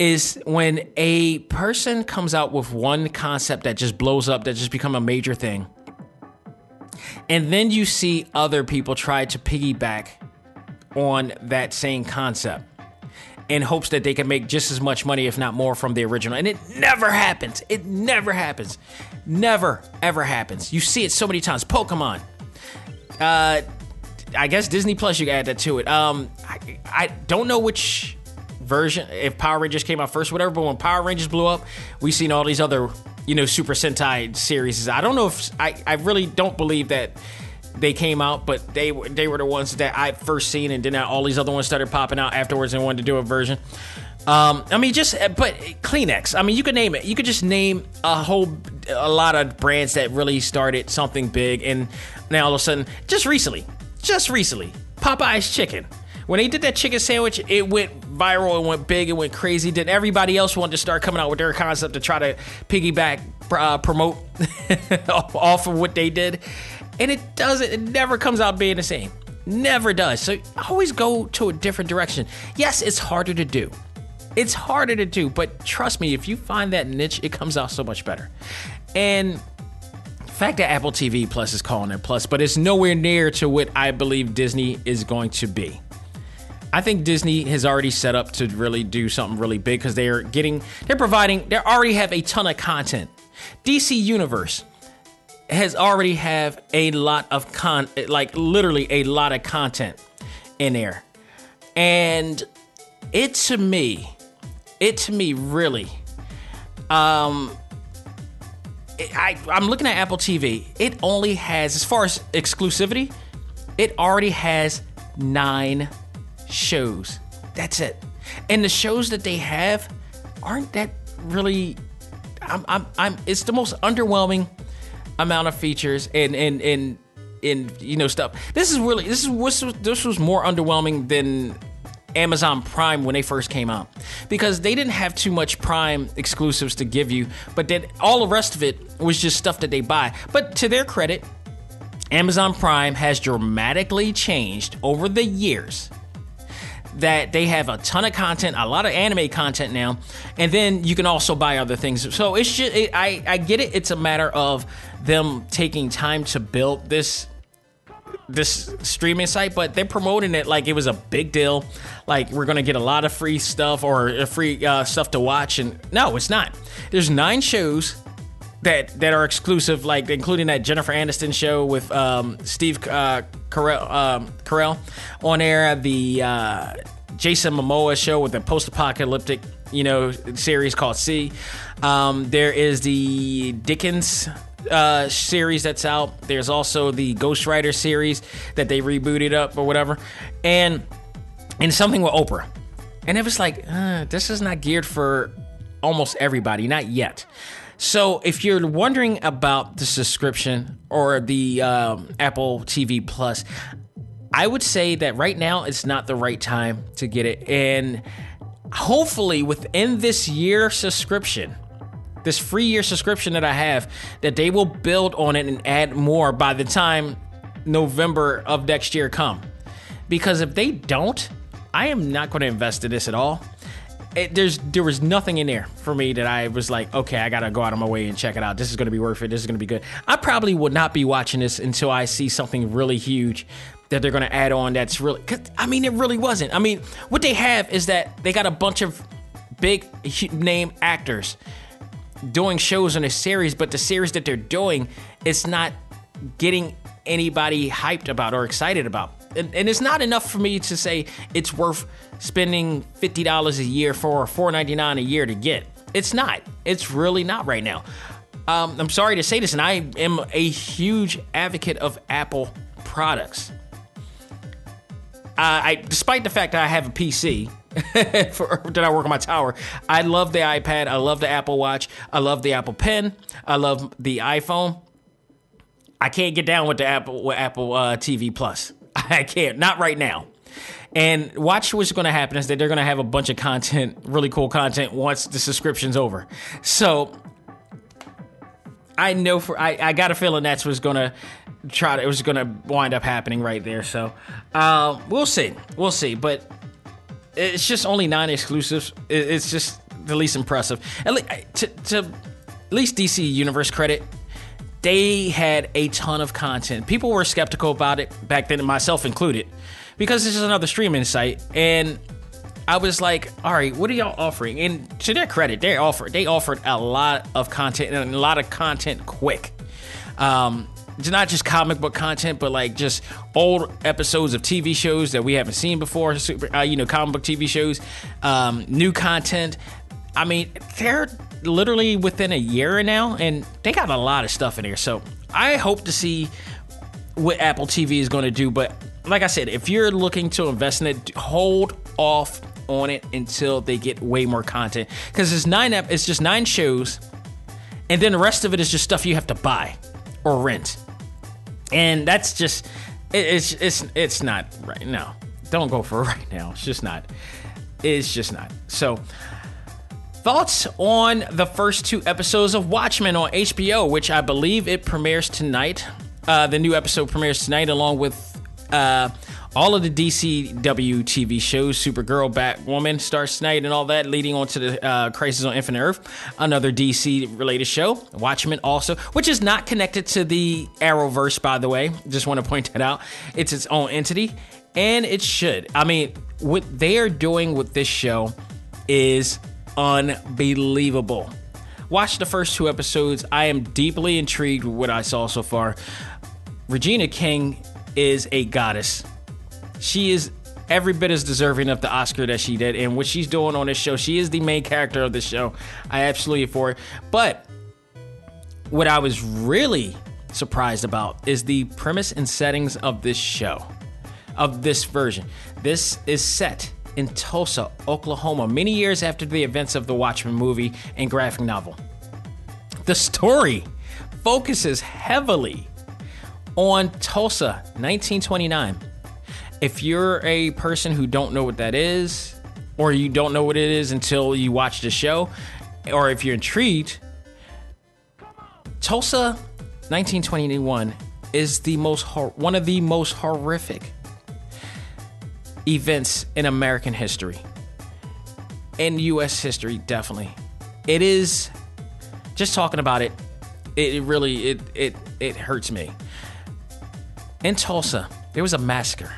is when a person comes out with one concept that just blows up, that just become a major thing. And then you see other people try to piggyback on that same concept in hopes that they can make just as much money, if not more, from the original. And it never happens. It never happens. Never, ever happens. You see it so many times. Pokemon. Uh, I guess Disney Plus, you add that to it. Um, I, I don't know which version, if Power Rangers came out first, whatever. But when Power Rangers blew up, we seen all these other, you know, Super Sentai series. I don't know if I, I really don't believe that they came out, but they were they were the ones that I first seen, and then all these other ones started popping out afterwards and wanted to do a version. Um, I mean, just but Kleenex. I mean, you could name it. You could just name a whole a lot of brands that really started something big, and now all of a sudden, just recently, just recently, Popeye's chicken. When they did that chicken sandwich, it went viral, it went big, it went crazy. Then everybody else wanted to start coming out with their concept to try to piggyback, uh, promote off of what they did. And it doesn't, it never comes out being the same. Never does. So always go to a different direction. Yes, it's harder to do. It's harder to do, but trust me, if you find that niche, it comes out so much better. And the fact that Apple TV Plus is calling it Plus, but it's nowhere near to what I believe Disney is going to be. I think Disney has already set up to really do something really big because they're getting, they're providing, they already have a ton of content. DC Universe has already have a lot of con, like literally a lot of content in there, and it to me, it to me really, um, I I'm looking at Apple TV. It only has, as far as exclusivity, it already has nine shows. That's it. And the shows that they have aren't that really. I'm, I'm, I'm. It's the most underwhelming amount of features and and and and you know stuff. This is really this is this was more underwhelming than Amazon Prime when they first came out because they didn't have too much Prime exclusives to give you, but then all the rest of it was just stuff that they buy. But to their credit, Amazon Prime has dramatically changed over the years that they have a ton of content, a lot of anime content now, and then you can also buy other things. So it's just, it, I, I get it. It's a matter of them taking time to build this this streaming site, but they're promoting it like it was a big deal. Like we're gonna get a lot of free stuff or free uh, stuff to watch, and no, it's not. There's nine shows that that are exclusive, like including that Jennifer Aniston show with um, Steve uh, Carell, um, on air, the uh, Jason Momoa show with the post-apocalyptic, you know, series called See. Um, there is the Dickens uh, series that's out. There's also the Ghost Rider series that they rebooted up or whatever, and and something with Oprah. And it was like, uh, this is not geared for almost everybody, not yet. So if you're wondering about the subscription or the um, Apple TV Plus, I would say that right now it's not the right time to get it. And hopefully within this year subscription, this free year subscription that I have, that they will build on it and add more by the time November of next year come. Because if they don't, I am not going to invest in this at all. It, there's there was nothing in there for me that I was like, okay, I gotta go out of my way and check it out. This is gonna be worth it. This is gonna be good. I probably would not be watching this until I see something really huge that they're gonna add on. That's really, I mean, it really wasn't. I mean, what they have is that they got a bunch of big name actors doing shows on a series, but the series that they're doing, it's not getting anybody hyped about or excited about. And, and it's not enough for me to say it's worth spending $50 a year for $4.99 a year to get. It's not. It's really not right now. Um, I'm sorry to say this, and I am a huge advocate of Apple products. Uh, I, despite the fact that I have a PC for, that I work on my tower, I love the iPad. I love the Apple Watch. I love the Apple Pen. I love the iPhone. I can't get down with the Apple with Apple uh, TV Plus. I can't. Not right now. And watch what's going to happen is that they're going to have a bunch of content, really cool content, once the subscription's over. So I know for I, I got a feeling that's what's going to try to it was going to wind up happening right there. So uh, we'll see, we'll see. But it's just only nine exclusives. It's just the least impressive. At least, to, to at least DC Universe credit, they had a ton of content. People were skeptical about it back then, myself included, because this is another streaming site. And I was like, all right, what are y'all offering? And to their credit, they offered they offered a lot of content and a lot of content quick. Um, it's not just comic book content, but like just old episodes of TV shows that we haven't seen before. Super, uh, you know, comic book TV shows, um, new content. I mean, they're literally within a year now, and they got a lot of stuff in here. So I hope to see what Apple TV is going to do. But like I said, if you're looking to invest in it, hold off on it until they get way more content because it's nine. It's just nine shows, and then the rest of it is just stuff you have to buy or rent, and that's just it's it's it's not right. now. don't go for right now. It's just not. It's just not. So. Thoughts on the first two episodes of Watchmen on HBO, which I believe it premieres tonight. Uh, the new episode premieres tonight, along with uh, all of the DCW TV shows. Supergirl, Batwoman Star tonight, and all that, leading on to the uh, Crisis on Infinite Earth, another DC related show. Watchmen also, which is not connected to the Arrowverse, by the way. Just want to point that out. It's its own entity, and it should. I mean, what they are doing with this show is unbelievable. Watch the first two episodes. I am deeply intrigued with what I saw so far. Regina King is a goddess. She is every bit as deserving of the Oscar that she did. And what she's doing on this show, she is the main character of the show. I absolutely for it. But what I was really surprised about is the premise and settings of this show, of this version. This is set in Tulsa, Oklahoma, many years after the events of the Watchmen movie and graphic novel. The story focuses heavily on Tulsa, 1929. If you're a person who don't know what that is, or you don't know what it is until you watch the show, or if you're intrigued, Tulsa, 1921 is the most one of the most horrific events in American history. In US history, definitely. It is just talking about it, it really it it it hurts me. In Tulsa, there was a massacre.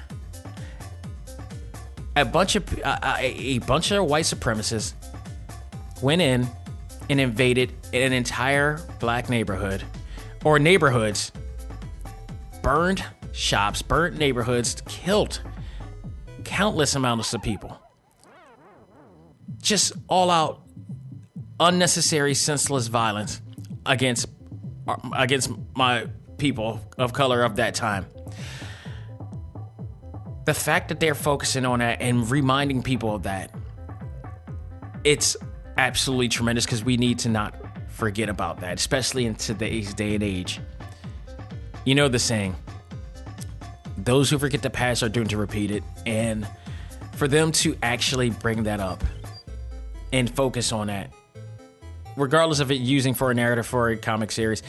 A bunch of uh, a, bunch of white supremacists went in and invaded an entire black neighborhood or neighborhoods, burned shops, burnt neighborhoods, killed countless amounts of people. Just all out, unnecessary, senseless violence against against my people of color of that time. The fact that they're focusing on that and reminding people of that, it's absolutely tremendous because we need to not forget about that, especially in today's day and age. You know the saying, those who forget the past are doomed to repeat it. And for them to actually bring that up and focus on that, regardless of it using for a narrative for a comic series,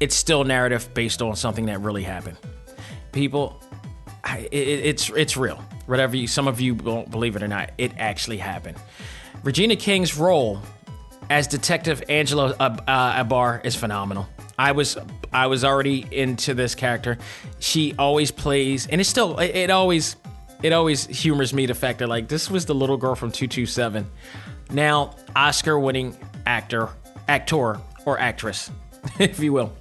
it's still narrative based on something that really happened. People, it, it's it's real. Whatever you, some of you won't believe it or not, it actually happened. Regina King's role as Detective Angela uh, Abar is phenomenal. I was I was already into this character. She always plays, and it still it, it always it always humors me the fact that like this was the little girl from 227 now oscar winning actor actor or actress if you will.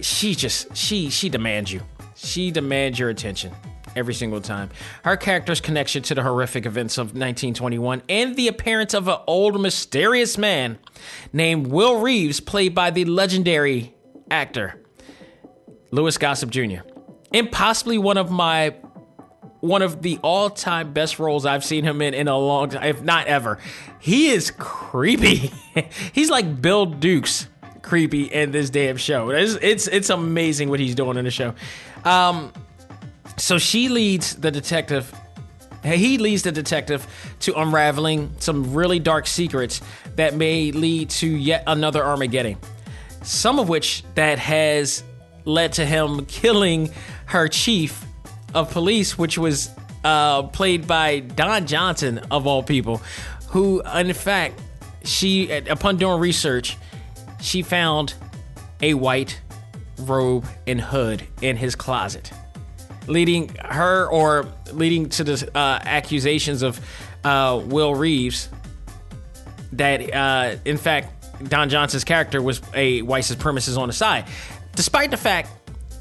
She just she she demands you. She demands your attention every single time her character's connection to the horrific events of 1921 and the appearance of an old mysterious man named will reeves played by the legendary actor louis gossett jr and possibly one of my one of the all-time best roles I've seen him in in a long time, if not ever. He is creepy. he's like Bill Dukes creepy in this damn show. It's, it's it's amazing what he's doing in the show. Um, so she leads the detective. He leads the detective to unraveling some really dark secrets that may lead to yet another Armageddon. Some of which that has led to him killing her chief of police, which was uh, played by Don Johnson of all people, who, in fact, she upon doing research, she found a white robe and hood in his closet, leading her or leading to the uh, accusations of uh, Will Reeves that, uh, in fact, Don Johnson's character was a white supremacist on the side, despite the fact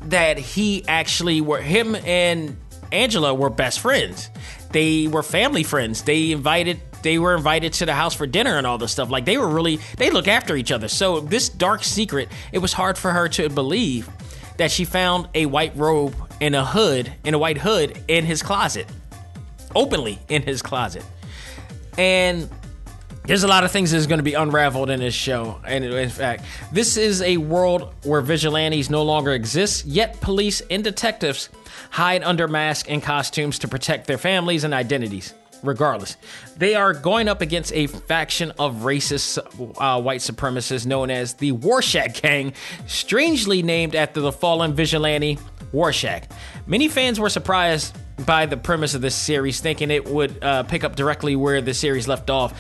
that he actually were him and Angela were best friends. They were family friends. They invited they were invited to the house for dinner and all this stuff. Like they were really they look after each other. So this dark secret, it was hard for her to believe that she found a white robe and a hood in a white hood in his closet. Openly in his closet. And there's a lot of things that's going to be unraveled in this show. And in fact, this is a world where vigilantes no longer exist, yet police and detectives hide under masks and costumes to protect their families and identities. Regardless, they are going up against a faction of racist uh, white supremacists known as the Rorschach Gang, strangely named after the fallen vigilante Rorschach. Many fans were surprised by the premise of this series, thinking it would uh, pick up directly where the series left off,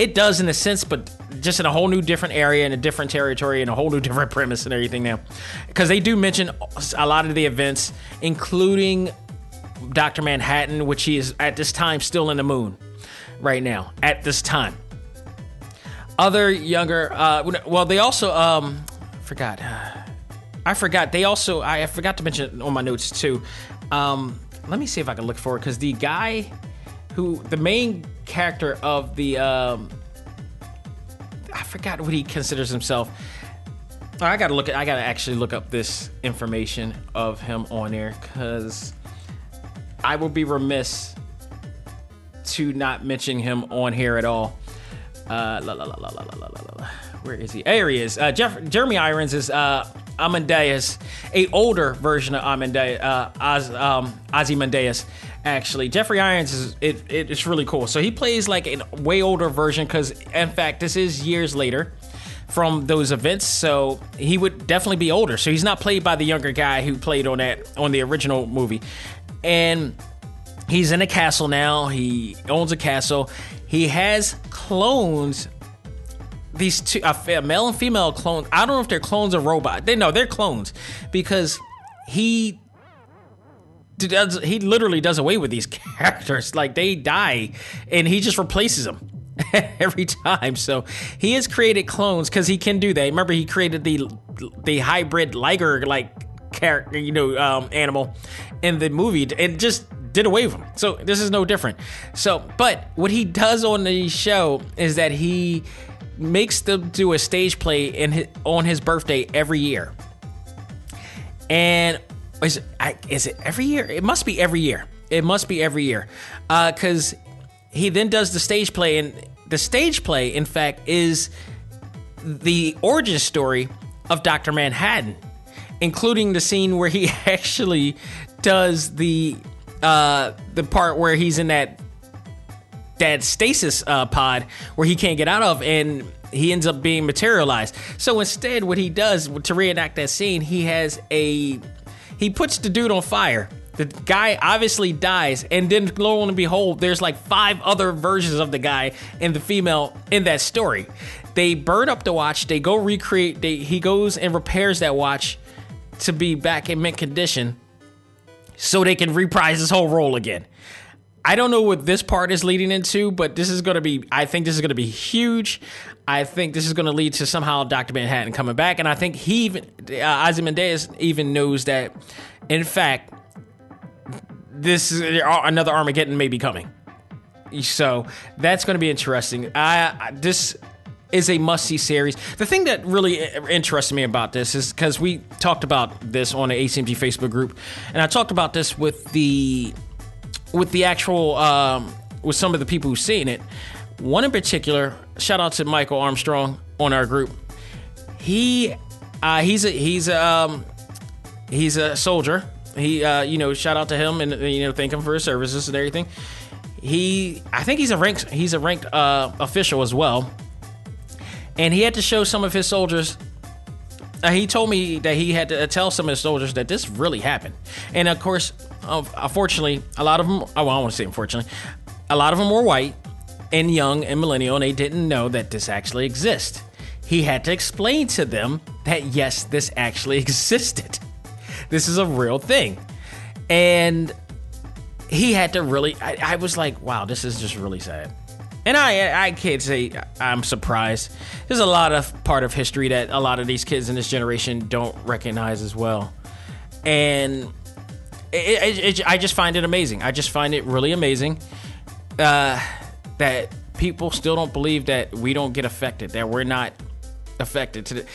it does in a sense, but just in a whole new different area, and a different territory, and a whole new different premise and everything now. Because they do mention a lot of the events, including Dr. Manhattan, which he is at this time still in the moon right now, at this time. Other younger, uh, well, they also, um, forgot. I forgot. They also, I forgot to mention on my notes too. Um, let me see if I can look for it because the guy who, the main character of the um, I forgot what he considers himself. I gotta look at I gotta actually look up this information of him on there because I will be remiss to not mention him on here at all. Uh, la, la, la, la la la la Where is he? There he is. Uh, Jeff, Jeremy Irons is uh, Amadeus, a older version of Amadeus, uh, Oz, um, Ozymandias actually. Jeffrey Irons is it, it, it's really cool. So he plays like a way older version because in fact this is years later from those events. So he would definitely be older. So he's not played by the younger guy who played on that on the original movie. And he's in a castle now. He owns a castle. He has clones these two a male and female clones. I don't know if they're clones or robots. They know they're clones because he does he literally does away with these characters. Like they die, and he just replaces them every time. So he has created clones because he can do that. Remember, he created the the hybrid liger like character, you know, um, animal in the movie, and just did away with him. So this is no different. So, but what he does on the show is that he makes them do a stage play in his, on his birthday every year. And is it, is it every year? It must be every year. It must be every year, because uh, he then does the stage play, and the stage play, in fact, is the origin story of Doctor Manhattan, including the scene where he actually does the uh, the part where he's in that that stasis uh, pod where he can't get out of, and he ends up being materialized. So instead, what he does to reenact that scene, he has a he puts the dude on fire. The guy obviously dies, and then lo and behold, there's like five other versions of the guy and the female in that story. They burn up the watch. They go recreate. They, he goes and repairs that watch to be back in mint condition, so they can reprise this whole role again. I don't know what this part is leading into, but this is going to be, I think this is going to be huge. I think this is going to lead to somehow Dr. Manhattan coming back. And I think he even, uh, Ozymandias even knows that, in fact, this is another Armageddon may be coming. So that's going to be interesting. I, I this is a must see series. The thing that really interested me about this is because we talked about this on the ACMG Facebook group, and I talked about this with the with the actual um, with some of the people who've seen it. One in particular, shout out to Michael Armstrong on our group. He uh, he's a he's a um, he's a soldier. He uh, you know shout out to him and you know thank him for his services and everything. He I think he's a ranked he's a ranked uh, official as well, and he had to show some of his soldiers uh, he told me that he had to tell some of his soldiers that this really happened. And of course, unfortunately, a lot of them, oh, well, I want to say unfortunately, a lot of them were white and young and millennial, and they didn't know that this actually exists. He had to explain to them that yes, this actually existed. This is a real thing. And he had to really, I, I was like, wow, this is just really sad. And I I can't say I'm surprised. There's a lot of part of history that a lot of these kids in this generation don't recognize as well. And it, it, it, I just find it amazing. I just find it really amazing uh, that people still don't believe that we don't get affected, that we're not affected. To the,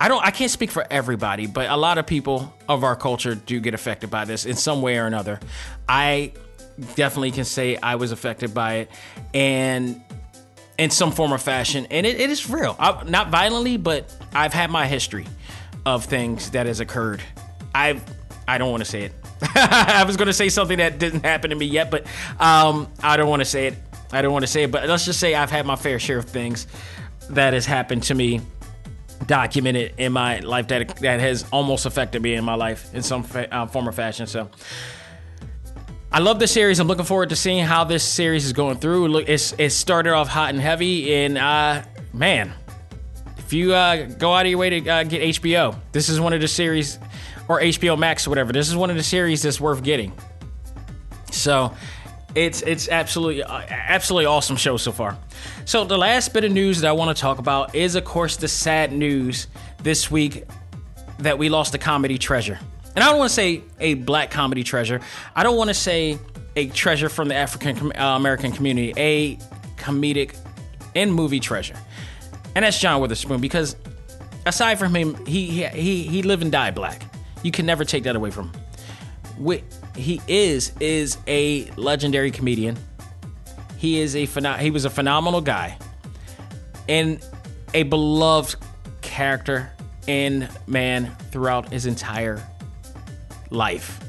I don't. I can't speak for everybody, but a lot of people of our culture do get affected by this in some way or another. I definitely can say I was affected by it, and in some form or fashion, and it, it is real. I, not violently, but I've had my history of things that has occurred. I I don't want to say it. I was going to say something that didn't happen to me yet, but um, I don't want to say it. I don't want to say it, but let's just say I've had my fair share of things that has happened to me documented in my life that that has almost affected me in my life in some fa- uh, form or fashion. So I love this series. I'm looking forward to seeing how this series is going through. Look, it's it started off hot and heavy, and uh, man, if you uh, go out of your way to uh, get HBO, this is one of the series, or HBO Max or whatever. This is one of the series that's worth getting. So, it's it's absolutely uh, absolutely awesome show so far. So the last bit of news that I want to talk about is, of course, the sad news this week that we lost a comedy treasure and I don't want to say a black comedy treasure. I don't want to say a treasure from the African uh, American community, a comedic and movie treasure. And that's John Witherspoon because aside from him, he he he lived and die black. You can never take that away from him. What he is is a legendary comedian. He is a he was a phenomenal guy and a beloved character and man throughout his entire life.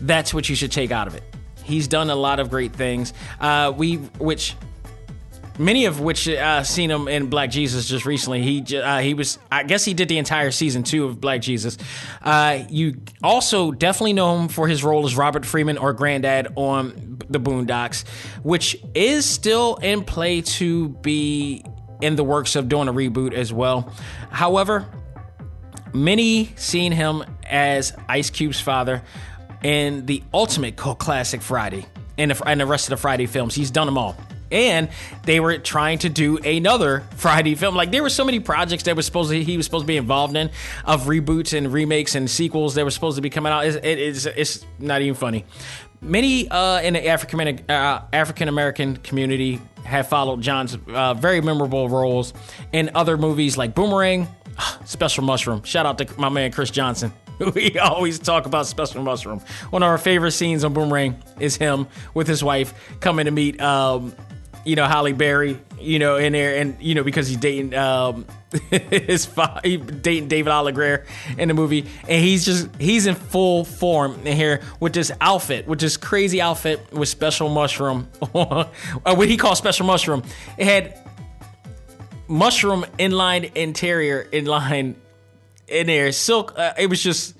That's what you should take out of it. He's done a lot of great things. Uh, we, which many of which uh, seen him in Black Jesus just recently. He uh, he was I guess he did the entire season two of Black Jesus. Uh, you also definitely know him for his role as Robert Freeman or Granddad on the Boondocks, which is still in play to be in the works of doing a reboot as well. However, Many seen him as Ice Cube's father in the ultimate cult classic Friday and the, and the rest of the Friday films. He's done them all. and they were trying to do another Friday film. Like there were so many projects that was supposed to, he was supposed to be involved in of reboots and remakes and sequels that were supposed to be coming out. It, it, it's it's not even funny. Many uh, in the African uh, African American community have followed John's uh, very memorable roles in other movies like Boomerang, Special Mushroom. Shout out to my man Chris Johnson. We always talk about Special Mushroom. One of our favorite scenes on Boomerang is him with his wife coming to meet, um, you know, Halle Berry, you know, in there, and you know because he's dating um, his dating David Alan Grier in the movie, and he's just he's in full form in here with this outfit, with this crazy outfit with Special Mushroom, uh, what he calls Special Mushroom. It had mushroom inline interior inline in there. Silk. Uh, it was just,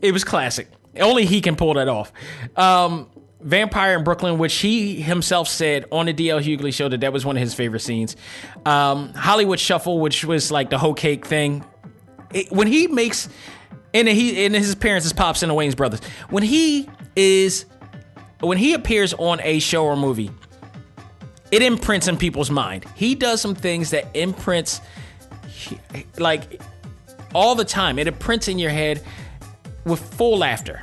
it was classic. Only he can pull that off. Um, Vampire in Brooklyn, which he himself said on the DL Hughley show that that was one of his favorite scenes. Um, Hollywood Shuffle, which was like the whole cake thing. It, when he makes, and he and his his pops and the Wayans brothers, when he is, when he appears on a show or movie, it imprints in people's mind. He does some things that imprints, like all the time. It imprints in your head with full laughter.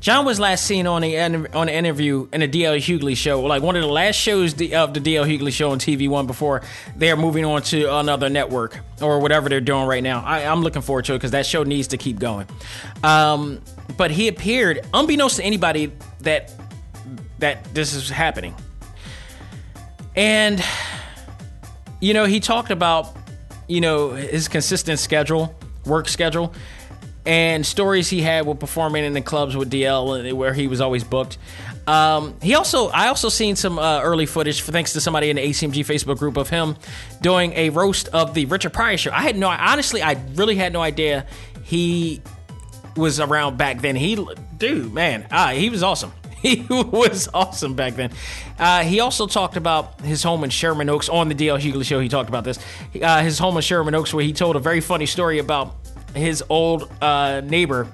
John was last seen on the on an interview in a DL Hughley show, like one of the last shows of the DL Hughley show on TV One before they're moving on to another network or whatever they're doing right now. I, am looking forward to it because that show needs to keep going. Um, but he appeared, unbeknownst to anybody, that that this is happening, and you know he talked about you know, his consistent schedule, work schedule, and stories he had with performing in the clubs with DL where he was always booked. Um, he also, I also seen some uh, early footage, for, thanks to somebody in the ACMG Facebook group of him doing a roast of the Richard Pryor show. I had no, honestly, I really had no idea he was around back then. He, dude, man, ah, he was awesome. he was awesome back then. Uh, he also talked about his home in Sherman Oaks on the DL Hughley show. He talked about this. Uh, his home in Sherman Oaks, where he told a very funny story about his old uh, neighbor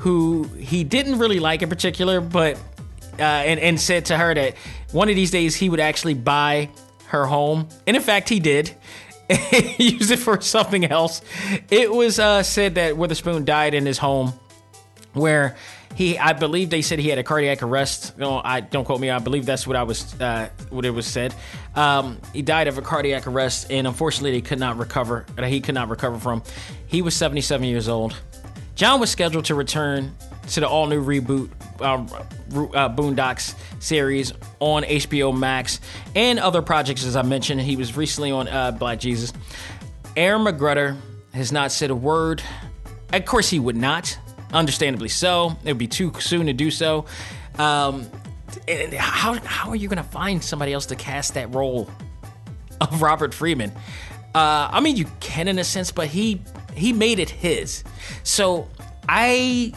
who he didn't really like in particular, but uh, and, and said to her that one of these days he would actually buy her home. And in fact, he did. use it for something else. It was uh, said that Witherspoon died in his home, where he, I believe they said he had a cardiac arrest. No, I don't quote me. I believe that's what I was, uh, what it was said. Um, he died of a cardiac arrest, and unfortunately, they could not recover. He could not recover from. He was 77 years old. John was scheduled to return to the all new reboot um, uh, Boondocks series on HBO Max and other projects, as I mentioned. He was recently on uh, Black Jesus. Aaron McGruder has not said a word. Of course, he would not understandably so. It would be too soon to do so. Um, how, how are you going to find somebody else to cast that role of Robert Freeman? Uh, I mean, you can in a sense, but he he made it his. So I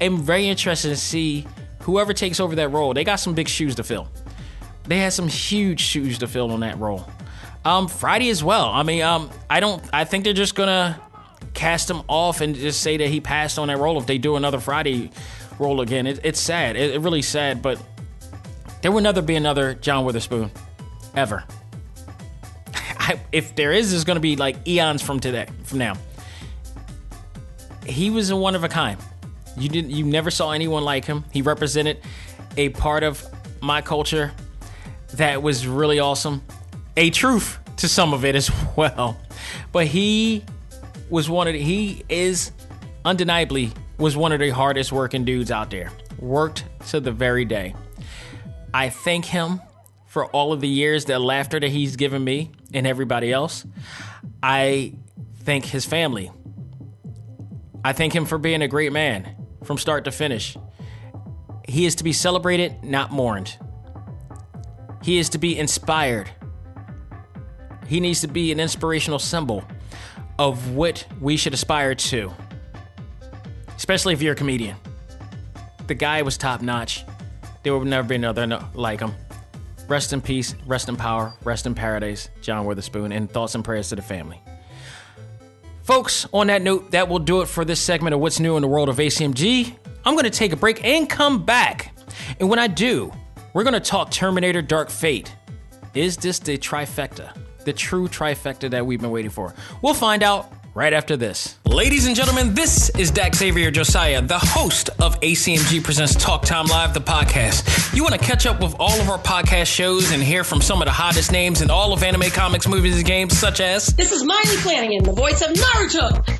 am very interested to see whoever takes over that role. They got some big shoes to fill. They had some huge shoes to fill on that role. Um, Friday as well. I mean, um, I don't. I think they're just gonna cast him off and just say that he passed on that role if they do another Friday role again. It, it's sad. It, it really sad, but there will never be another John Witherspoon ever. I, if there is, there's going to be like eons from today, from now. He was a one of a kind. You didn't, you never saw anyone like him. He represented a part of my culture that was really awesome, a truth to some of it as well. But he was one of the, he is undeniably was one of the hardest working dudes out there. Worked to the very day. I thank him for all of the years that laughter that he's given me and everybody else. I thank his family. I thank him for being a great man from start to finish. He is to be celebrated, not mourned. He is to be inspired. He needs to be an inspirational symbol of what we should aspire to, especially if you're a comedian. The guy was top notch. There will never be another like him. Rest in peace, rest in power, rest in paradise, John Witherspoon, and thoughts and prayers to the family. Folks, on that note, that will do it for this segment of What's New in the World of ACMG. I'm going to take a break and come back. And when I do, we're going to talk Terminator Dark Fate. Is this the trifecta? The true trifecta that we've been waiting for? We'll find out right after this. Ladies and gentlemen, this is Dak Xavier Josiah, the host of ACMG Presents Talk Time Live, the podcast. You want to catch up with all of our podcast shows and hear from some of the hottest names in all of anime, comics, movies, and games, such as This is Maile Flanagan, the voice of Naruto.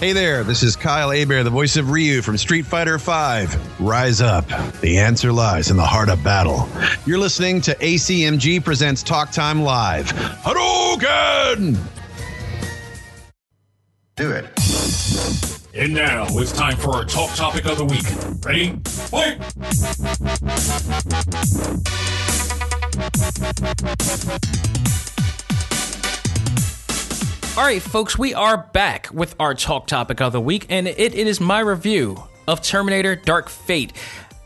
Hey there, this is Kyle Hebert, the voice of Ryu from Street Fighter V. Rise up. The answer lies in the heart of battle. You're listening to ACMG Presents Talk Time Live. Hadouken! Do it. And now it's time for our top topic of the week. Ready? Fight! All right, folks, we are back with our talk topic of the week, and it, it is my review of Terminator Dark Fate,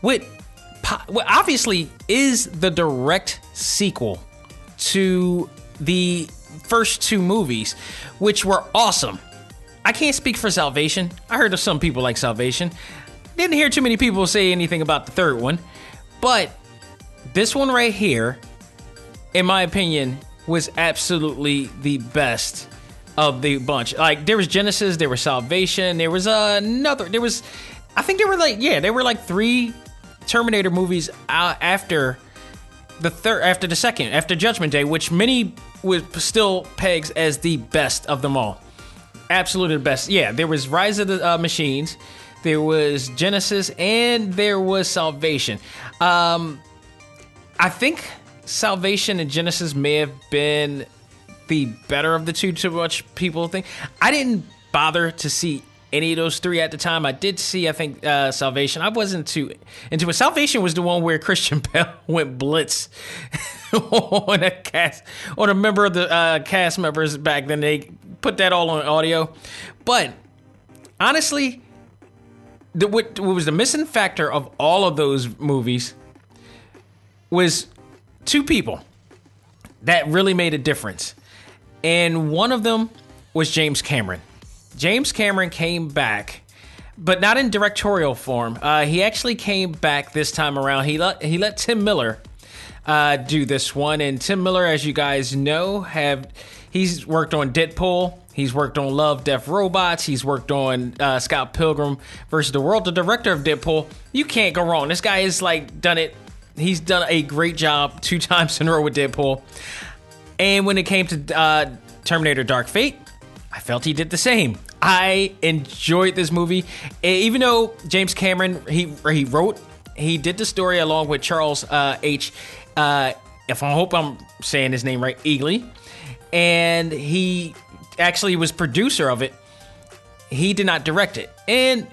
which obviously is the direct sequel to the first two movies, which were awesome. I can't speak for Salvation. I heard of some people like Salvation. Didn't hear too many people say anything about the third one, but this one right here, in my opinion, was absolutely the best of the bunch. Like there was Genesis, there was Salvation, there was another, there was, I think there were like yeah, there were like three Terminator movies uh, after the third, after the second, after Judgment Day, which many would still pegs as the best of them all. Absolutely the best. Yeah, there was Rise of the uh, Machines, there was Genesis, and there was Salvation. Um, I think Salvation and Genesis may have been the better of the two to much people think. I didn't bother to see any of those three at the time. I did see, I think, uh, Salvation. I wasn't too into it. Salvation was the one where Christian Bale went blitz on a cast, on a member of the uh, cast members back then. They put that all on audio. But honestly, the, what, what was the missing factor of all of those movies was two people that really made a difference. And one of them was James Cameron. James Cameron came back, but not in directorial form. Uh, he actually came back this time around. He let he let Tim Miller uh, do this one, and Tim Miller, as you guys know, have he's worked on Deadpool. He's worked on Love, Death, Robots. He's worked on uh, Scott Pilgrim versus the World. The director of Deadpool, you can't go wrong. This guy has like done it. He's done a great job two times in a row with Deadpool. And when it came to uh, Terminator Dark Fate, I felt he did the same. I enjoyed this movie, even though James Cameron he he wrote, he did the story along with Charles uh, H. Uh, if I hope I'm saying his name right, Eglee, and he actually was producer of it. He did not direct it, and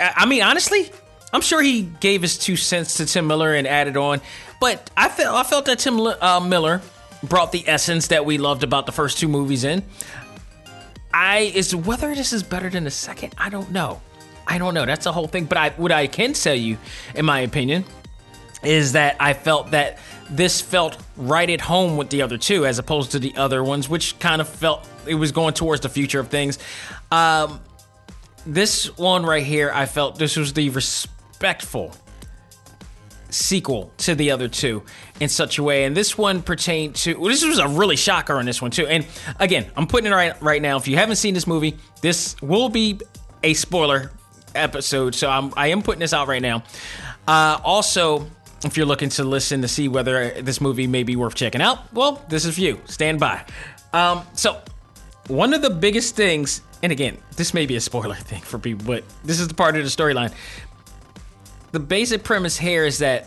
I mean honestly, I'm sure he gave his two cents to Tim Miller and added on, but I felt I felt that Tim uh, Miller brought the essence that we loved about the first two movies in. I is whether this is better than the second. I don't know. I don't know. That's the whole thing. But I what I can tell you, in my opinion, is that I felt that this felt right at home with the other two, as opposed to the other ones, which kind of felt it was going towards the future of things. Um, this one right here, I felt this was the respectful sequel to the other two in such a way. And this one pertained to well, this was a really shocker on this one too. And again, I'm putting it right right now. If you haven't seen this movie, this will be a spoiler episode. So I'm I am putting this out right now. Uh, also, if you're looking to listen to see whether this movie may be worth checking out, well, this is for you. Stand by. Um, so one of the biggest things, and again, this may be a spoiler thing for people, but this is the part of the storyline. The basic premise here is that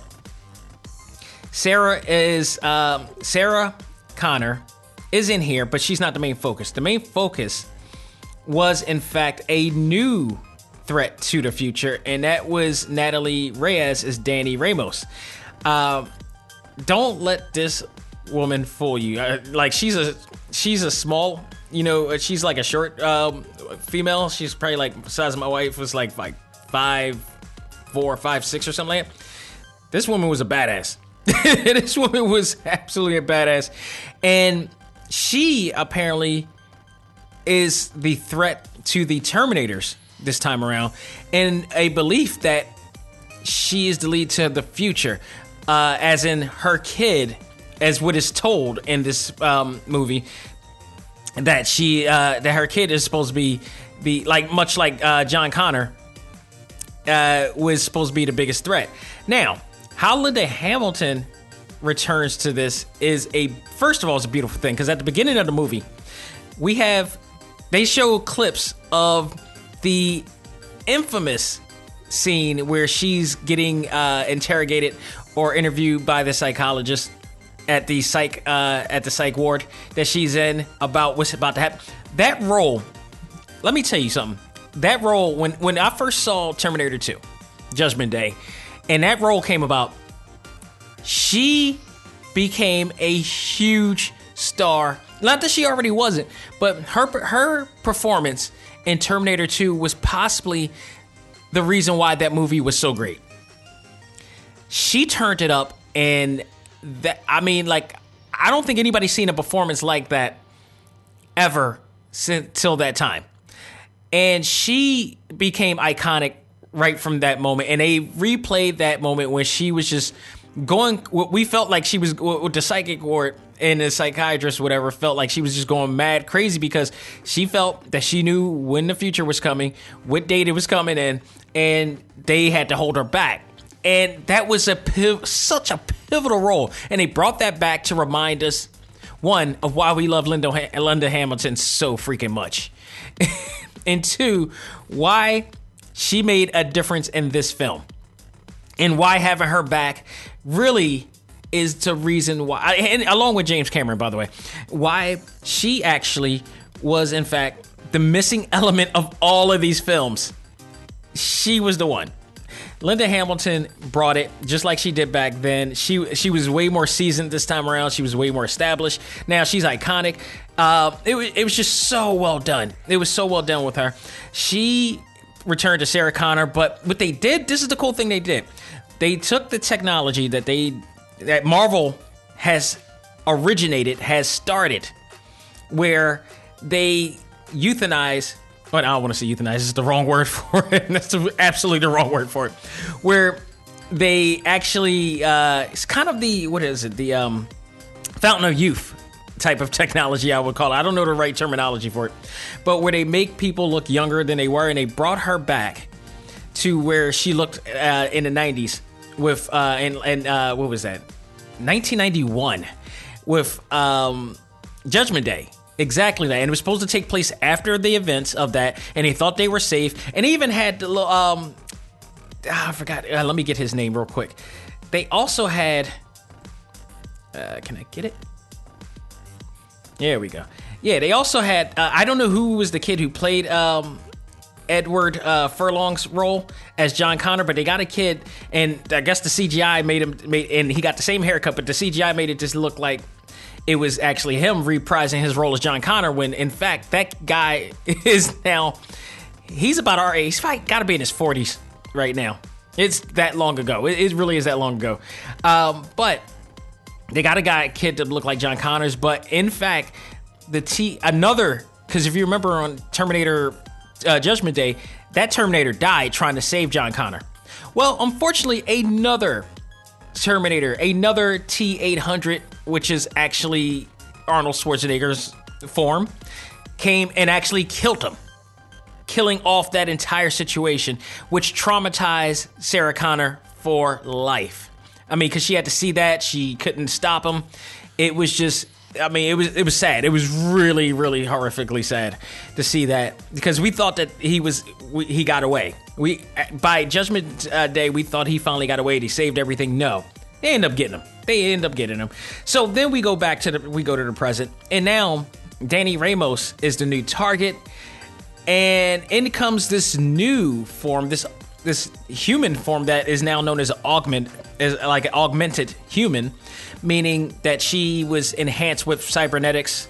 Sarah is um, Sarah Connor is in here, but she's not the main focus. The main focus was, in fact, a new threat to the future, and that was Natalie Reyes as Danny Ramos. Um, don't let this woman fool you. Uh, like she's a she's a small, you know, she's like a short um, female. She's probably like size of my wife was like like five, four, five, six or something like that. This woman was a badass. this woman was absolutely a badass, and she apparently is the threat to the Terminators this time around, and a belief that she is the lead to the future, uh, as in her kid, as what is told in this um, movie, that she uh, that her kid is supposed to be be like much like uh, John Connor uh, was supposed to be the biggest threat. Now, how Linda Hamilton returns to this is a first of all, it's a beautiful thing because at the beginning of the movie, we have they show clips of the infamous scene where she's getting uh, interrogated or interviewed by the psychologist at the psych uh, at the psych ward that she's in about what's about to happen. That role, let me tell you something. That role when when I first saw Terminator 2, Judgment Day, and that role came about, she became a huge star. Not that she already wasn't, but her her performance in Terminator 2 was possibly the reason why that movie was so great. She turned it up and that I mean like I don't think anybody's seen a performance like that ever since till that time. And she became iconic right from that moment. And they replayed that moment when she was just going we felt like she was with the psychic ward and the psychiatrist whatever felt like she was just going mad crazy because she felt that she knew when the future was coming what date it was coming in and they had to hold her back. And that was a piv- such a pivotal role. And they brought that back to remind us one of why we love linda, linda hamilton so freaking much and two why she made a difference in this film and why having her back really is the reason why and along with James Cameron by the way why she actually was in fact the missing element of all of these films she was the one Linda Hamilton brought it just like she did back then. She she was way more seasoned this time around. She was way more established. Now she's iconic. Uh, it, it was just so well done. It was so well done with her. She returned to Sarah Connor, but what they did, this is the cool thing they did. They took the technology that they that Marvel has originated, has started, where they euthanize. Well, I don't want to say euthanize. It's the wrong word for it. That's absolutely the wrong word for it. Where they actually, uh, it's kind of the what is it? The um, fountain of youth type of technology, I would call it. I don't know the right terminology for it, but where they make people look younger than they were, and they brought her back to where she looked uh, in the 90s with uh, and and uh, what was that? 1991 with um, Judgment Day. Exactly that, and it was supposed to take place after the events of that, and they thought they were safe, and even had the little um, ah, I forgot. Uh, let me get his name real quick. They also had. Uh, can I get it? There we go. Yeah, they also had. Uh, I don't know who was the kid who played um, Edward uh, Furlong's role as John Connor, but they got a kid, and I guess the CGI made him, made, and he got the same haircut, but the CGI made it just look like it was actually him reprising his role as John Connor. When in fact that guy is now, he's about our age. He's got to be in his forties right now. It's that long ago. It, it really is that long ago. Um, but they got a guy kid to look like John Connors, but in fact, the T another because if you remember on Terminator uh, Judgment Day, that Terminator died trying to save John Connor. Well, unfortunately, another Terminator, another T 800, which is actually Arnold Schwarzenegger's form, came and actually killed him, killing off that entire situation, which traumatized Sarah Connor for life. I mean, because she had to see that, she couldn't stop him. It was just I mean, it was it was sad. It was really, really horrifically sad to see that because we thought that he was we, he got away. We by Judgment uh, Day, we thought he finally got away. He saved everything. No, they end up getting him. They end up getting him. So then we go back to the we go to the present, and now Danny Ramos is the new target. and in comes this new form, this this human form that is now known as augment, as like an augmented human, meaning that she was enhanced with cybernetics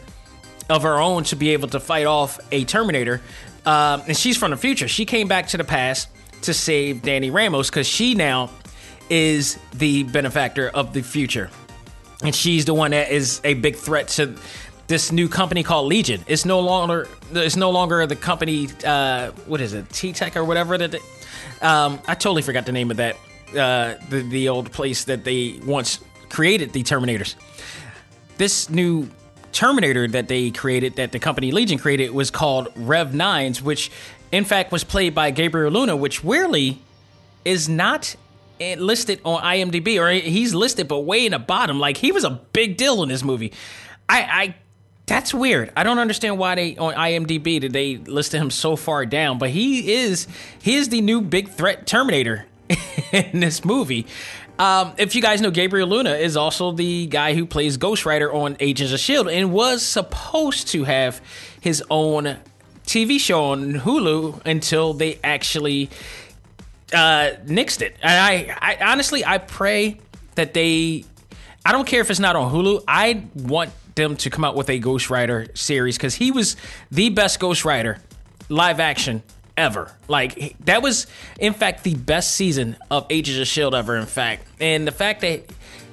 of her own to be able to fight off a Terminator. Um, and she's from the future. She came back to the past to save Danny Ramos because she now is the benefactor of the future. And she's the one that is a big threat to this new company called Legion. It's no longer it's no longer the company uh, what is it T Tech or whatever that. Um, I totally forgot the name of that uh, the the old place that they once created the Terminators. This new Terminator that they created, that the company Legion created, was called Rev Nines, which in fact was played by Gabriel Luna, which weirdly is not listed on IMDb, or he's listed but way in the bottom. Like he was a big deal in this movie. I, I that's weird. I don't understand why they on IMDb did they listed him so far down, but he is he is the new big threat Terminator in this movie. Um, if you guys know, Gabriel Luna is also the guy who plays Ghost Rider on Agents of Shield and was supposed to have his own TV show on Hulu until they actually uh, nixed it. And I, I honestly, I pray that they. I don't care if it's not on Hulu. I want them to come out with a Ghost Rider series because he was the best Ghost Rider live action ever. Like that was, in fact, the best season of Agents of Shield ever. In fact, and the fact that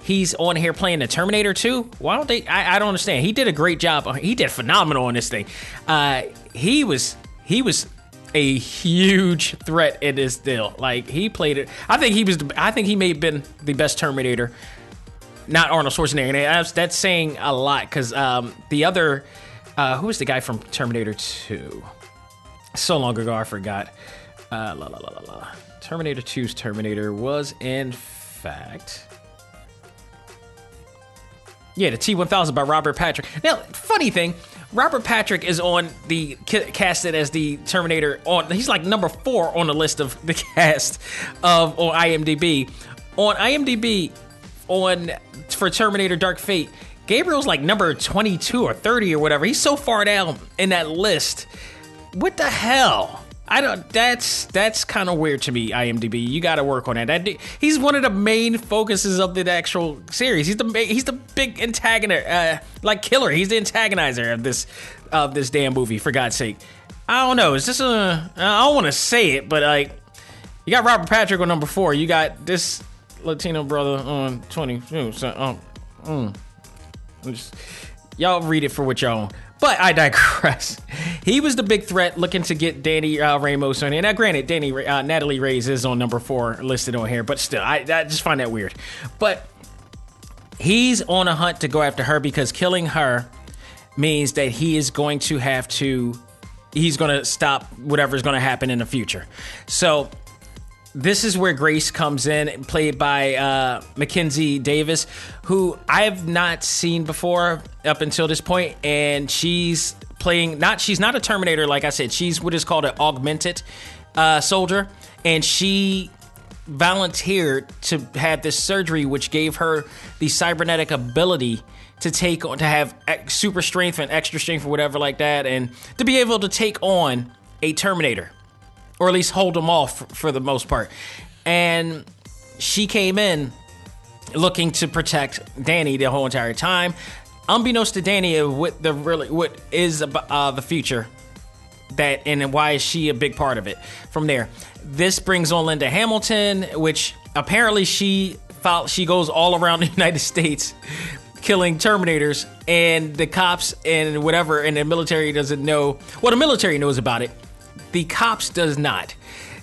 he's on here playing the Terminator 2, why don't they? I, I don't understand. He did a great job. He did phenomenal on this thing. Uh, he was he was a huge threat in this deal. Like he played it. I think he was. I think he may have been the best Terminator not Arnold Schwarzenegger. That's, that's saying a lot because um, the other, uh, who was the guy from Terminator 2? So long ago, I forgot. Uh, la la la la la. Terminator 2's Terminator was, in fact. Yeah, the T 1000 by Robert Patrick. Now, funny thing, Robert Patrick is on the casted as the Terminator on he's like number 4 on the list of the cast of on IMDb. On IMDb on for Terminator Dark Fate, Gabriel's like number 22 or 30 or whatever. He's so far down in that list. What the hell? I don't. That's that's kind of weird to me. IMDb, you got to work on that. that. He's one of the main focuses of the actual series. He's the he's the big antagonist, uh, like killer. He's the antagonizer of this of this damn movie. For God's sake, I don't know. Is this a? I don't want to say it, but like, you got Robert Patrick on number four. You got this Latino brother on twenty. So, um, mm, just, y'all read it for what y'all want. But I digress. He was the big threat looking to get Danny uh, Ramos on here. Now, granted, Danny uh, Natalie Reyes is on number four listed on here, but still, I, I just find that weird. But he's on a hunt to go after her because killing her means that he is going to have to he's going to stop whatever's going to happen in the future. So this is where Grace comes in, played by uh, Mackenzie Davis, who I've not seen before up until this point, and she's playing not she's not a Terminator, like I said, she's what is called an augmented uh, soldier, and she volunteered to have this surgery, which gave her the cybernetic ability to take on to have super strength and extra strength or whatever like that, and to be able to take on a Terminator or at least hold them off for the most part. And she came in looking to protect Danny the whole entire time. Unbeknownst to Danny, what the really what is uh, the future that and why is she a big part of it? From there, this brings on Linda Hamilton, which apparently she fought, she goes all around the United States killing Terminators, and the cops and whatever and the military doesn't know. Well, the military knows about it, the cops does not.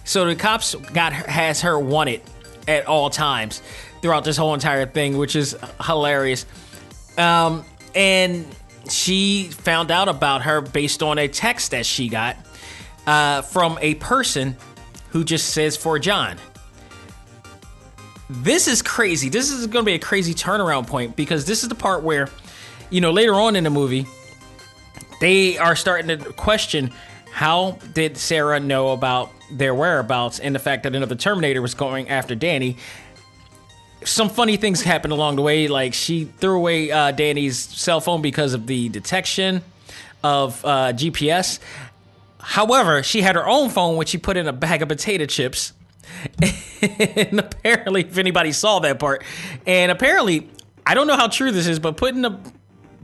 So the cops got has her wanted at all times throughout this whole entire thing, which is hilarious. Um, and she found out about her based on a text that she got uh, from a person who just says for John. This is crazy. This is going to be a crazy turnaround point because this is the part where, you know, later on in the movie, they are starting to question how did Sarah know about their whereabouts and the fact that another Terminator was going after Danny? Some funny things happened along the way, like she threw away uh, Danny's cell phone because of the detection of uh, GPS. However, she had her own phone, which she put in a bag of potato chips. and apparently, if anybody saw that part, and apparently, I don't know how true this is, but putting a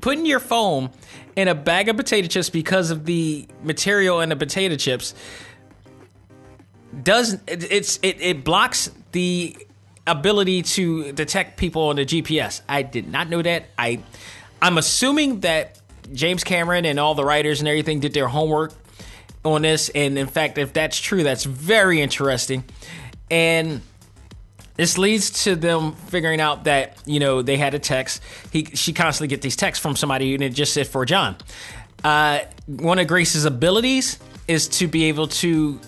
putting your phone in a bag of potato chips because of the material in the potato chips does it, it's it, it blocks the ability to detect people on the GPS. I did not know that. I I'm assuming that James Cameron and all the writers and everything did their homework on this. And in fact, if that's true, that's very interesting. And this leads to them figuring out that you know they had a text. He she constantly get these texts from somebody, and it just said for John. Uh, one of Grace's abilities is to be able to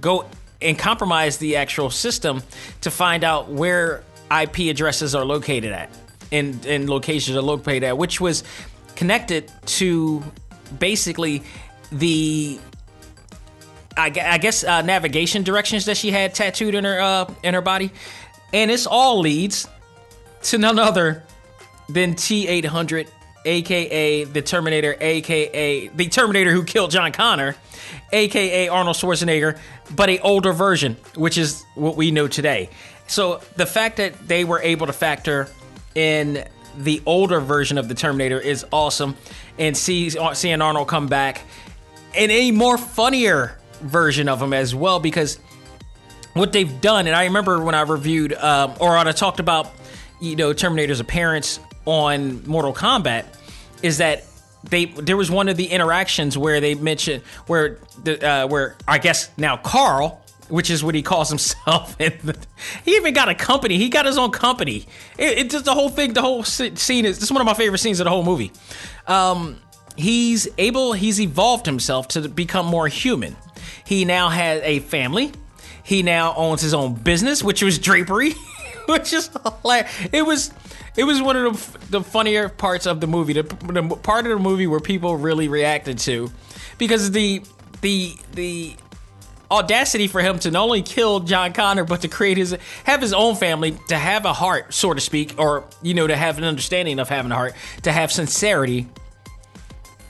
go and compromise the actual system to find out where IP addresses are located at and, and locations are located at, which was connected to basically the I, guess uh, navigation directions that she had tattooed in her uh, in her body, and this all leads to none other than T eight hundred, aka the Terminator, aka the Terminator who killed John Connor, aka Arnold Schwarzenegger, but a older version, which is what we know today. So the fact that they were able to factor in the older version of the Terminator is awesome, and see, seeing Arnold come back in a more funnier version of him as well because what they've done, and I remember when I reviewed um, or when I talked about you know Terminator's appearance on Mortal Kombat, is that they there was one of the interactions where they mentioned where the uh, where I guess now Carl which is what he calls himself. And he even got a company. He got his own company. It, it just the whole thing. The whole scene is. This is one of my favorite scenes of the whole movie. Um, he's able. He's evolved himself to become more human. He now has a family. He now owns his own business, which was drapery, which is hilarious. It was it was one of the, the funnier parts of the movie, the, the part of the movie where people really reacted to, because the the the audacity for him to not only kill John Connor, but to create his have his own family, to have a heart, so to speak, or you know, to have an understanding of having a heart, to have sincerity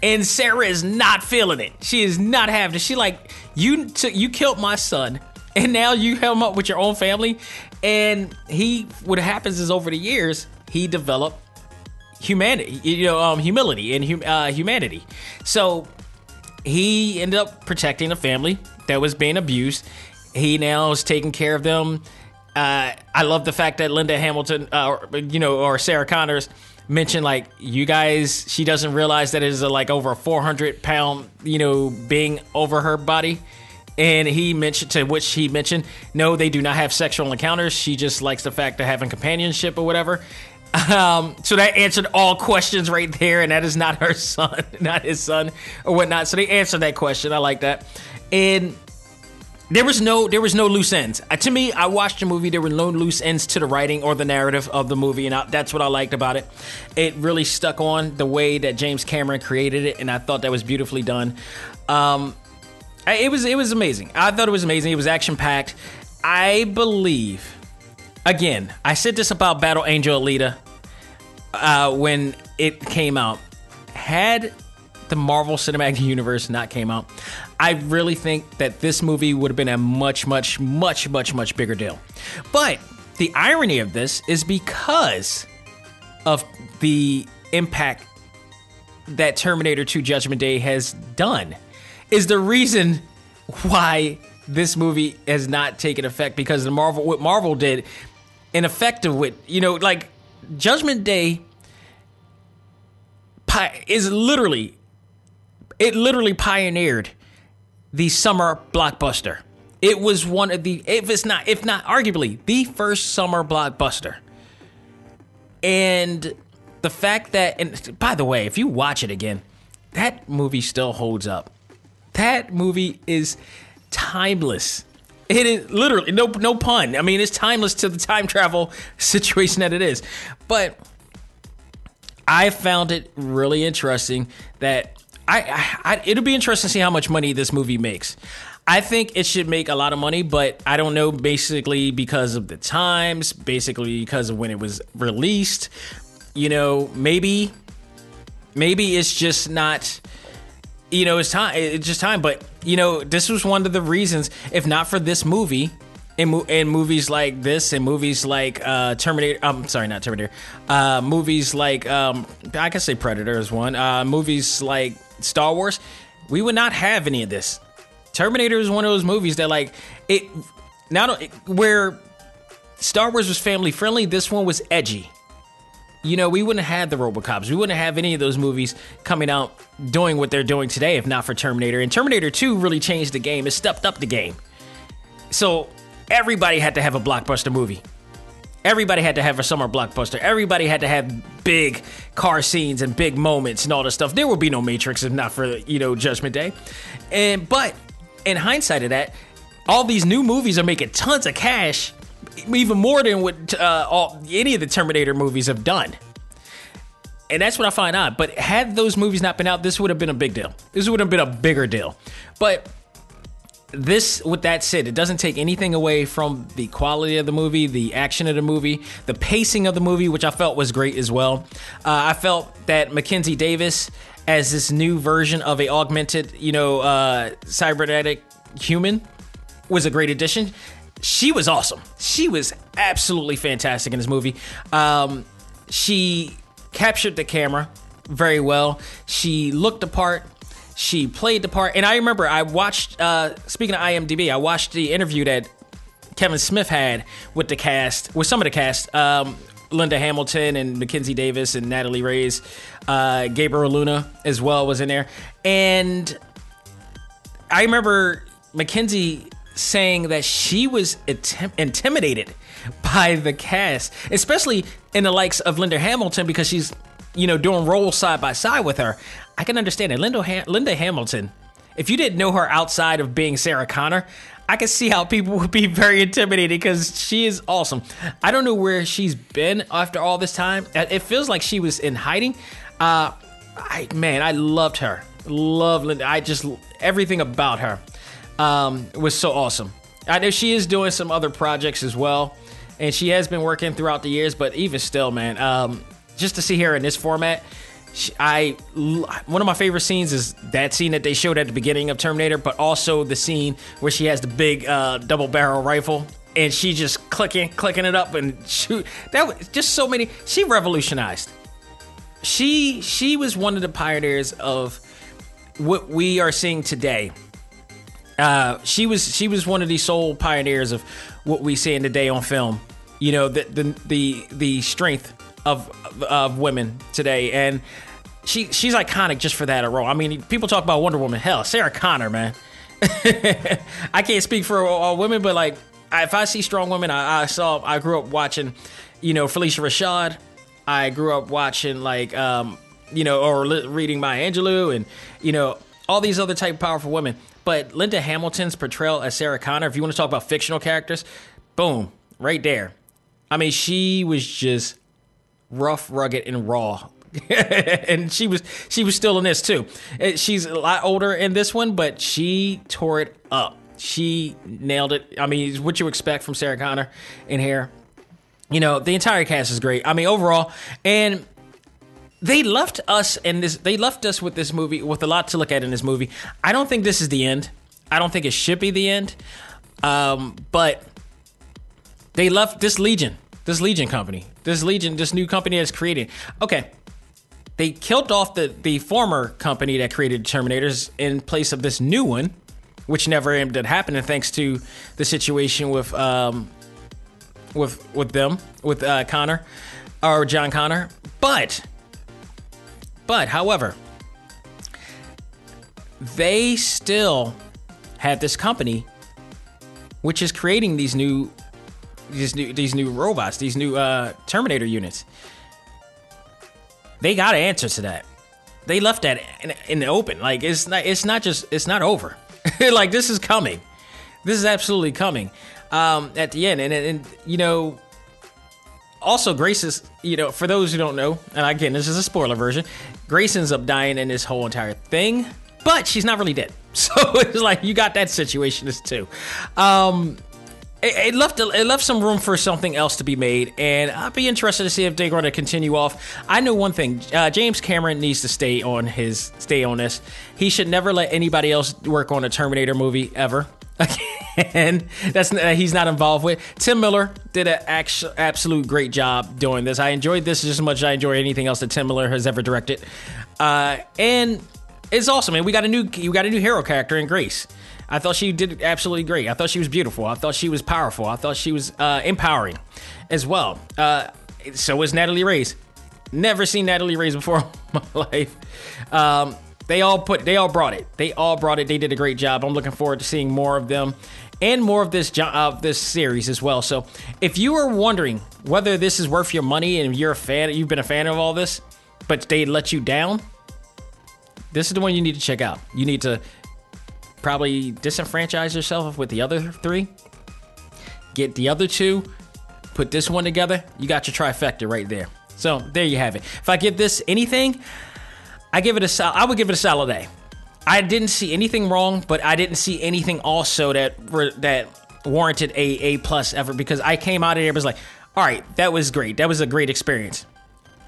and Sarah is not feeling it. She is not having it. She like you took you killed my son, and now you help him up with your own family. And he, what happens is over the years, he developed humanity, you know, um, humility and uh, humanity. So he ended up protecting a family that was being abused. He now is taking care of them. Uh, I love the fact that Linda Hamilton, uh, you know, or Sarah Connors mentioned like you guys she doesn't realize that it is a, like over a 400 pound you know being over her body and he mentioned to which he mentioned no they do not have sexual encounters she just likes the fact of having companionship or whatever um, so that answered all questions right there and that is not her son not his son or whatnot so they answered that question i like that and there was no there was no loose ends. Uh, to me, I watched the movie. There were no loose ends to the writing or the narrative of the movie, and I, that's what I liked about it. It really stuck on the way that James Cameron created it, and I thought that was beautifully done. Um, it was it was amazing. I thought it was amazing. It was action packed. I believe. Again, I said this about Battle Angel Alita uh, when it came out. Had the Marvel Cinematic Universe not came out, I really think that this movie would have been a much, much, much, much, much bigger deal. But the irony of this is because of the impact that Terminator 2 Judgment Day has done, is the reason why this movie has not taken effect because the Marvel what Marvel did in effect of what you know like Judgment Day is literally it literally pioneered the summer blockbuster. It was one of the, if it's not, if not arguably, the first summer blockbuster. And the fact that, and by the way, if you watch it again, that movie still holds up. That movie is timeless. It is literally no no pun. I mean, it's timeless to the time travel situation that it is. But I found it really interesting that I, I, it'll be interesting to see how much money this movie makes. I think it should make a lot of money, but I don't know basically because of the times, basically because of when it was released. You know, maybe maybe it's just not you know, it's time. It's just time. But you know, this was one of the reasons. If not for this movie, in, in movies like this, and movies like uh, Terminator. I'm sorry, not Terminator. Uh, movies like um, I can say Predator is one. Uh, movies like Star Wars, we would not have any of this. Terminator is one of those movies that like it. Not where Star Wars was family friendly. This one was edgy you know, we wouldn't have had the Robocops. We wouldn't have any of those movies coming out doing what they're doing today if not for Terminator. And Terminator 2 really changed the game. It stepped up the game. So everybody had to have a blockbuster movie. Everybody had to have a summer blockbuster. Everybody had to have big car scenes and big moments and all this stuff. There would be no Matrix if not for, you know, Judgment Day. And but in hindsight of that, all these new movies are making tons of cash even more than what uh, all, any of the Terminator movies have done. And that's what I find odd. But had those movies not been out, this would have been a big deal. This would have been a bigger deal. But this, with that said, it doesn't take anything away from the quality of the movie, the action of the movie, the pacing of the movie, which I felt was great as well. Uh, I felt that Mackenzie Davis, as this new version of a augmented, you know, uh, cybernetic human, was a great addition she was awesome. She was absolutely fantastic in this movie. Um, she captured the camera very well. She looked the part. She played the part. And I remember I watched, uh, speaking of IMDb, I watched the interview that Kevin Smith had with the cast, with some of the cast. Um, Linda Hamilton and Mackenzie Davis and Natalie Reyes, uh, Gabriel Luna as well was in there. And I remember Mackenzie saying that she was intim- intimidated by the cast, especially in the likes of Linda Hamilton because she's, you know, doing roles side by side with her. I can understand it. Linda, ha- Linda Hamilton, if you didn't know her outside of being Sarah Connor, I can see how people would be very intimidated because she is awesome. I don't know where she's been after all this time. It feels like she was in hiding. Uh, I man, I loved her. Love Linda. I just everything about her um, was so awesome. I know she is doing some other projects as well, and she has been working throughout the years. But even still, man, um, just to see her in this format, she, I one of my favorite scenes is that scene that they showed at the beginning of Terminator, but also the scene where she has the big uh, double barrel rifle and she just clicking, clicking it up and shoot. That was just so many. She revolutionized. She she was one of the pioneers of what we are seeing today uh, she was she was one of the sole pioneers of what we see in today on film. You know the the the, the strength of of women today, and she she's iconic just for that role. I mean, people talk about Wonder Woman. Hell, Sarah Connor, man. I can't speak for all women, but like if I see strong women, I, I saw I grew up watching, you know, Phylicia Rashad. I grew up watching like um, you know, or reading Maya Angelou, and you know all these other type of powerful women. But Linda Hamilton's portrayal as Sarah Connor, if you want to talk about fictional characters, boom, right there. I mean, she was just rough, rugged, and raw. and she was she was still in this too. Uh, she's a lot older in this one, but she tore it up. She nailed it. I mean, what you expect from Sarah Connor in here. You know, the entire cast is great. I mean, overall, and they left us and this they left us with this movie with a lot to look at in this movie. I don't think this is the end. I don't think it should be the end. Um, but they left this Legion, this Legion company, this Legion, this new company that's created. Okay, they killed off the the former company that created Terminators in place of this new one, which never ended up happening thanks to the situation with um with with them with uh, Connor or John Connor, but but, however, they still have this company which is creating these new these new these new robots, these new uh, Terminator units. They got to answer to that. They left that in, in, the open. Like it's not it's not just it's not over. like this is coming. This is absolutely coming um, at the end. And, and, and you know also Grace is, you know, for those who don't know, and again, this is a spoiler version, Grace ends up dying in this whole entire thing, but she's not really dead. So it's like you got that situation too. Um, it, it left it left some room for something else to be made, and I'd be interested to see if they're going to continue off. I know one thing: uh, James Cameron needs to stay on his stay on this. He should never let anybody else work on a Terminator movie ever. And that's uh, he's not involved with. Tim Miller did an absolute great job doing this. I enjoyed this just as much as I enjoy anything else that Tim Miller has ever directed. Uh, and it's awesome, man. We got a new you got a new hero character in Grace. I thought she did absolutely great. I thought she was beautiful. I thought she was powerful. I thought she was uh, empowering as well. Uh, so was Natalie Reyes. Never seen Natalie Reyes before in my life. Um, they all put they all brought it. They all brought it. They did a great job. I'm looking forward to seeing more of them and more of this of this series as well. So, if you are wondering whether this is worth your money and you're a fan, you've been a fan of all this, but they let you down, this is the one you need to check out. You need to probably disenfranchise yourself with the other three. Get the other two, put this one together. You got your trifecta right there. So there you have it. If I give this anything, I give it a I would give it a solid A. I didn't see anything wrong, but I didn't see anything also that that warranted a A plus ever because I came out of there was like, all right, that was great. That was a great experience.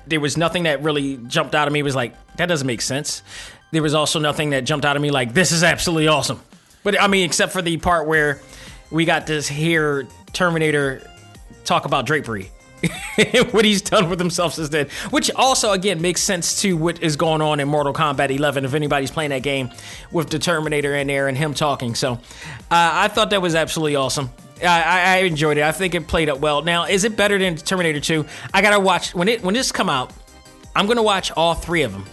There was nothing that really jumped out of me. Was like that doesn't make sense. There was also nothing that jumped out of me like this is absolutely awesome. But I mean, except for the part where we got to hear Terminator talk about drapery what he's done with himself since then. Which also, again, makes sense to what is going on in Mortal Kombat 11. If anybody's playing that game with the Terminator in there and him talking, so uh, I thought that was absolutely awesome. I, I, enjoyed it. I think it played up well. Now, is it better than Terminator 2? I gotta watch when it when this come out. I'm gonna watch all three of them.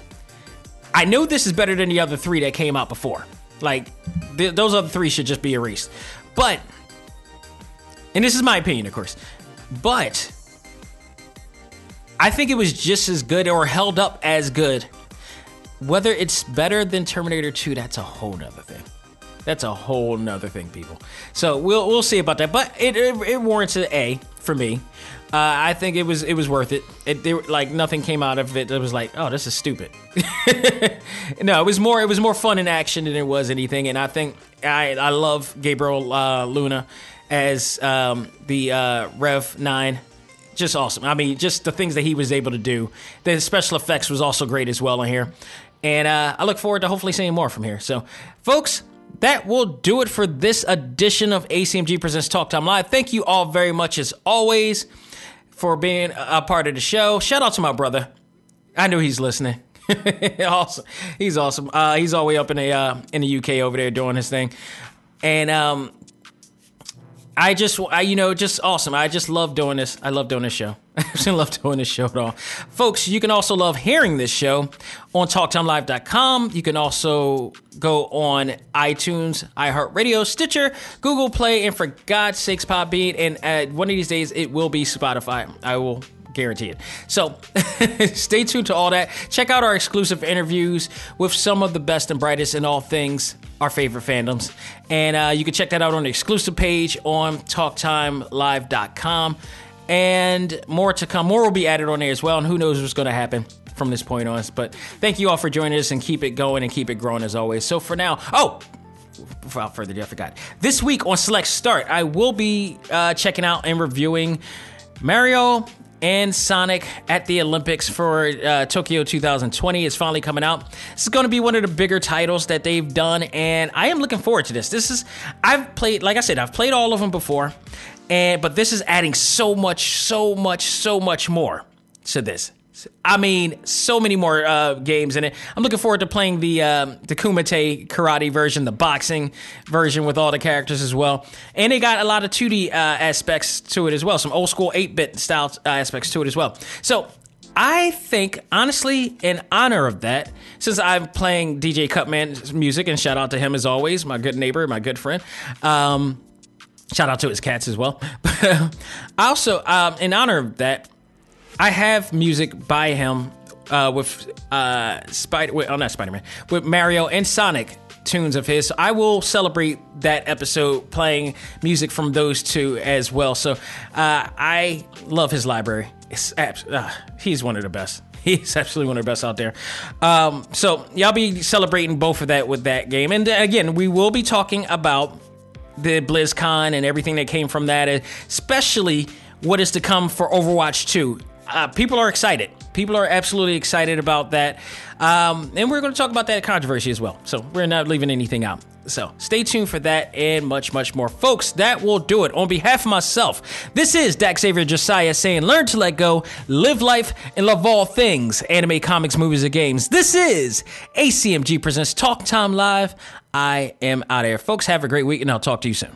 I know this is better than the other three that came out before. Like th- those other three should just be erased. But, and this is my opinion, of course. But I think it was just as good or held up as good. Whether it's better than Terminator 2, that's a whole nother thing. That's a whole nother thing, people. So we'll we'll see about that. But it it, it warrants an A for me. Uh, I think it was it was worth it. It there, like nothing came out of it. It was like, oh, this is stupid. no, it was more it was more fun in action than it was anything. And I think I I love Gabriel uh, Luna as um, the uh, Rev Nine just awesome. I mean, just the things that he was able to do. The special effects was also great as well in here. And uh, I look forward to hopefully seeing more from here. So, folks, that will do it for this edition of ACMG Presents Talk Time Live. Thank you all very much, as always, for being a part of the show. Shout out to my brother. I know he's listening. awesome. He's awesome. Uh, he's all the way up in the uh, in the UK over there doing his thing. And um, I just, I, you know, just awesome. I just love doing this. I love doing this show. I just love doing this show at all. Folks, you can also love hearing this show on TalkTimeLive.com. You can also go on iTunes, iHeartRadio, Stitcher, Google Play, and for God's sakes, Podbean. And at one of these days, it will be Spotify. I will guarantee it. So stay tuned to all that. Check out our exclusive interviews with some of the best and brightest in all things our favorite fandoms. And uh, you can check that out on the exclusive page on talktimelive.com. And more to come. More will be added on there as well. And who knows what's going to happen from this point on. But thank you all for joining us and keep it going and keep it growing as always. So for now, oh, without further ado, I forgot. This week on Select Start, I will be uh, checking out and reviewing Mario and Sonic at the Olympics for uh, Tokyo 2020 is finally coming out. This is going to be one of the bigger titles that they've done, and I am looking forward to this. This is I've played, like I said, I've played all of them before, and but this is adding so much, so much, so much more to this. I mean, so many more uh, games in it. I'm looking forward to playing the um, the Kumite karate version, the boxing version with all the characters as well. And they got a lot of 2D uh, aspects to it as well, some old school 8 bit style uh, aspects to it as well. So I think, honestly, in honor of that, since I'm playing DJ Cutman's music, and shout out to him as always, my good neighbor, my good friend. Um, shout out to his cats as well. also, um, in honor of that, I have music by him uh, with uh, Spider. Oh, not Spider Man. With Mario and Sonic tunes of his. So I will celebrate that episode playing music from those two as well. So uh, I love his library. It's abs- uh, he's one of the best. He's absolutely one of the best out there. Um, so y'all be celebrating both of that with that game. And uh, again, we will be talking about the BlizzCon and everything that came from that, especially what is to come for Overwatch 2. Uh, people are excited. People are absolutely excited about that. Um, and we're going to talk about that controversy as well. So we're not leaving anything out. So stay tuned for that and much, much more. Folks, that will do it. On behalf of myself, this is Dak Xavier Josiah saying, learn to let go, live life, and love all things anime, comics, movies, and games. This is ACMG Presents Talk Time Live. I am out of here. Folks, have a great week, and I'll talk to you soon.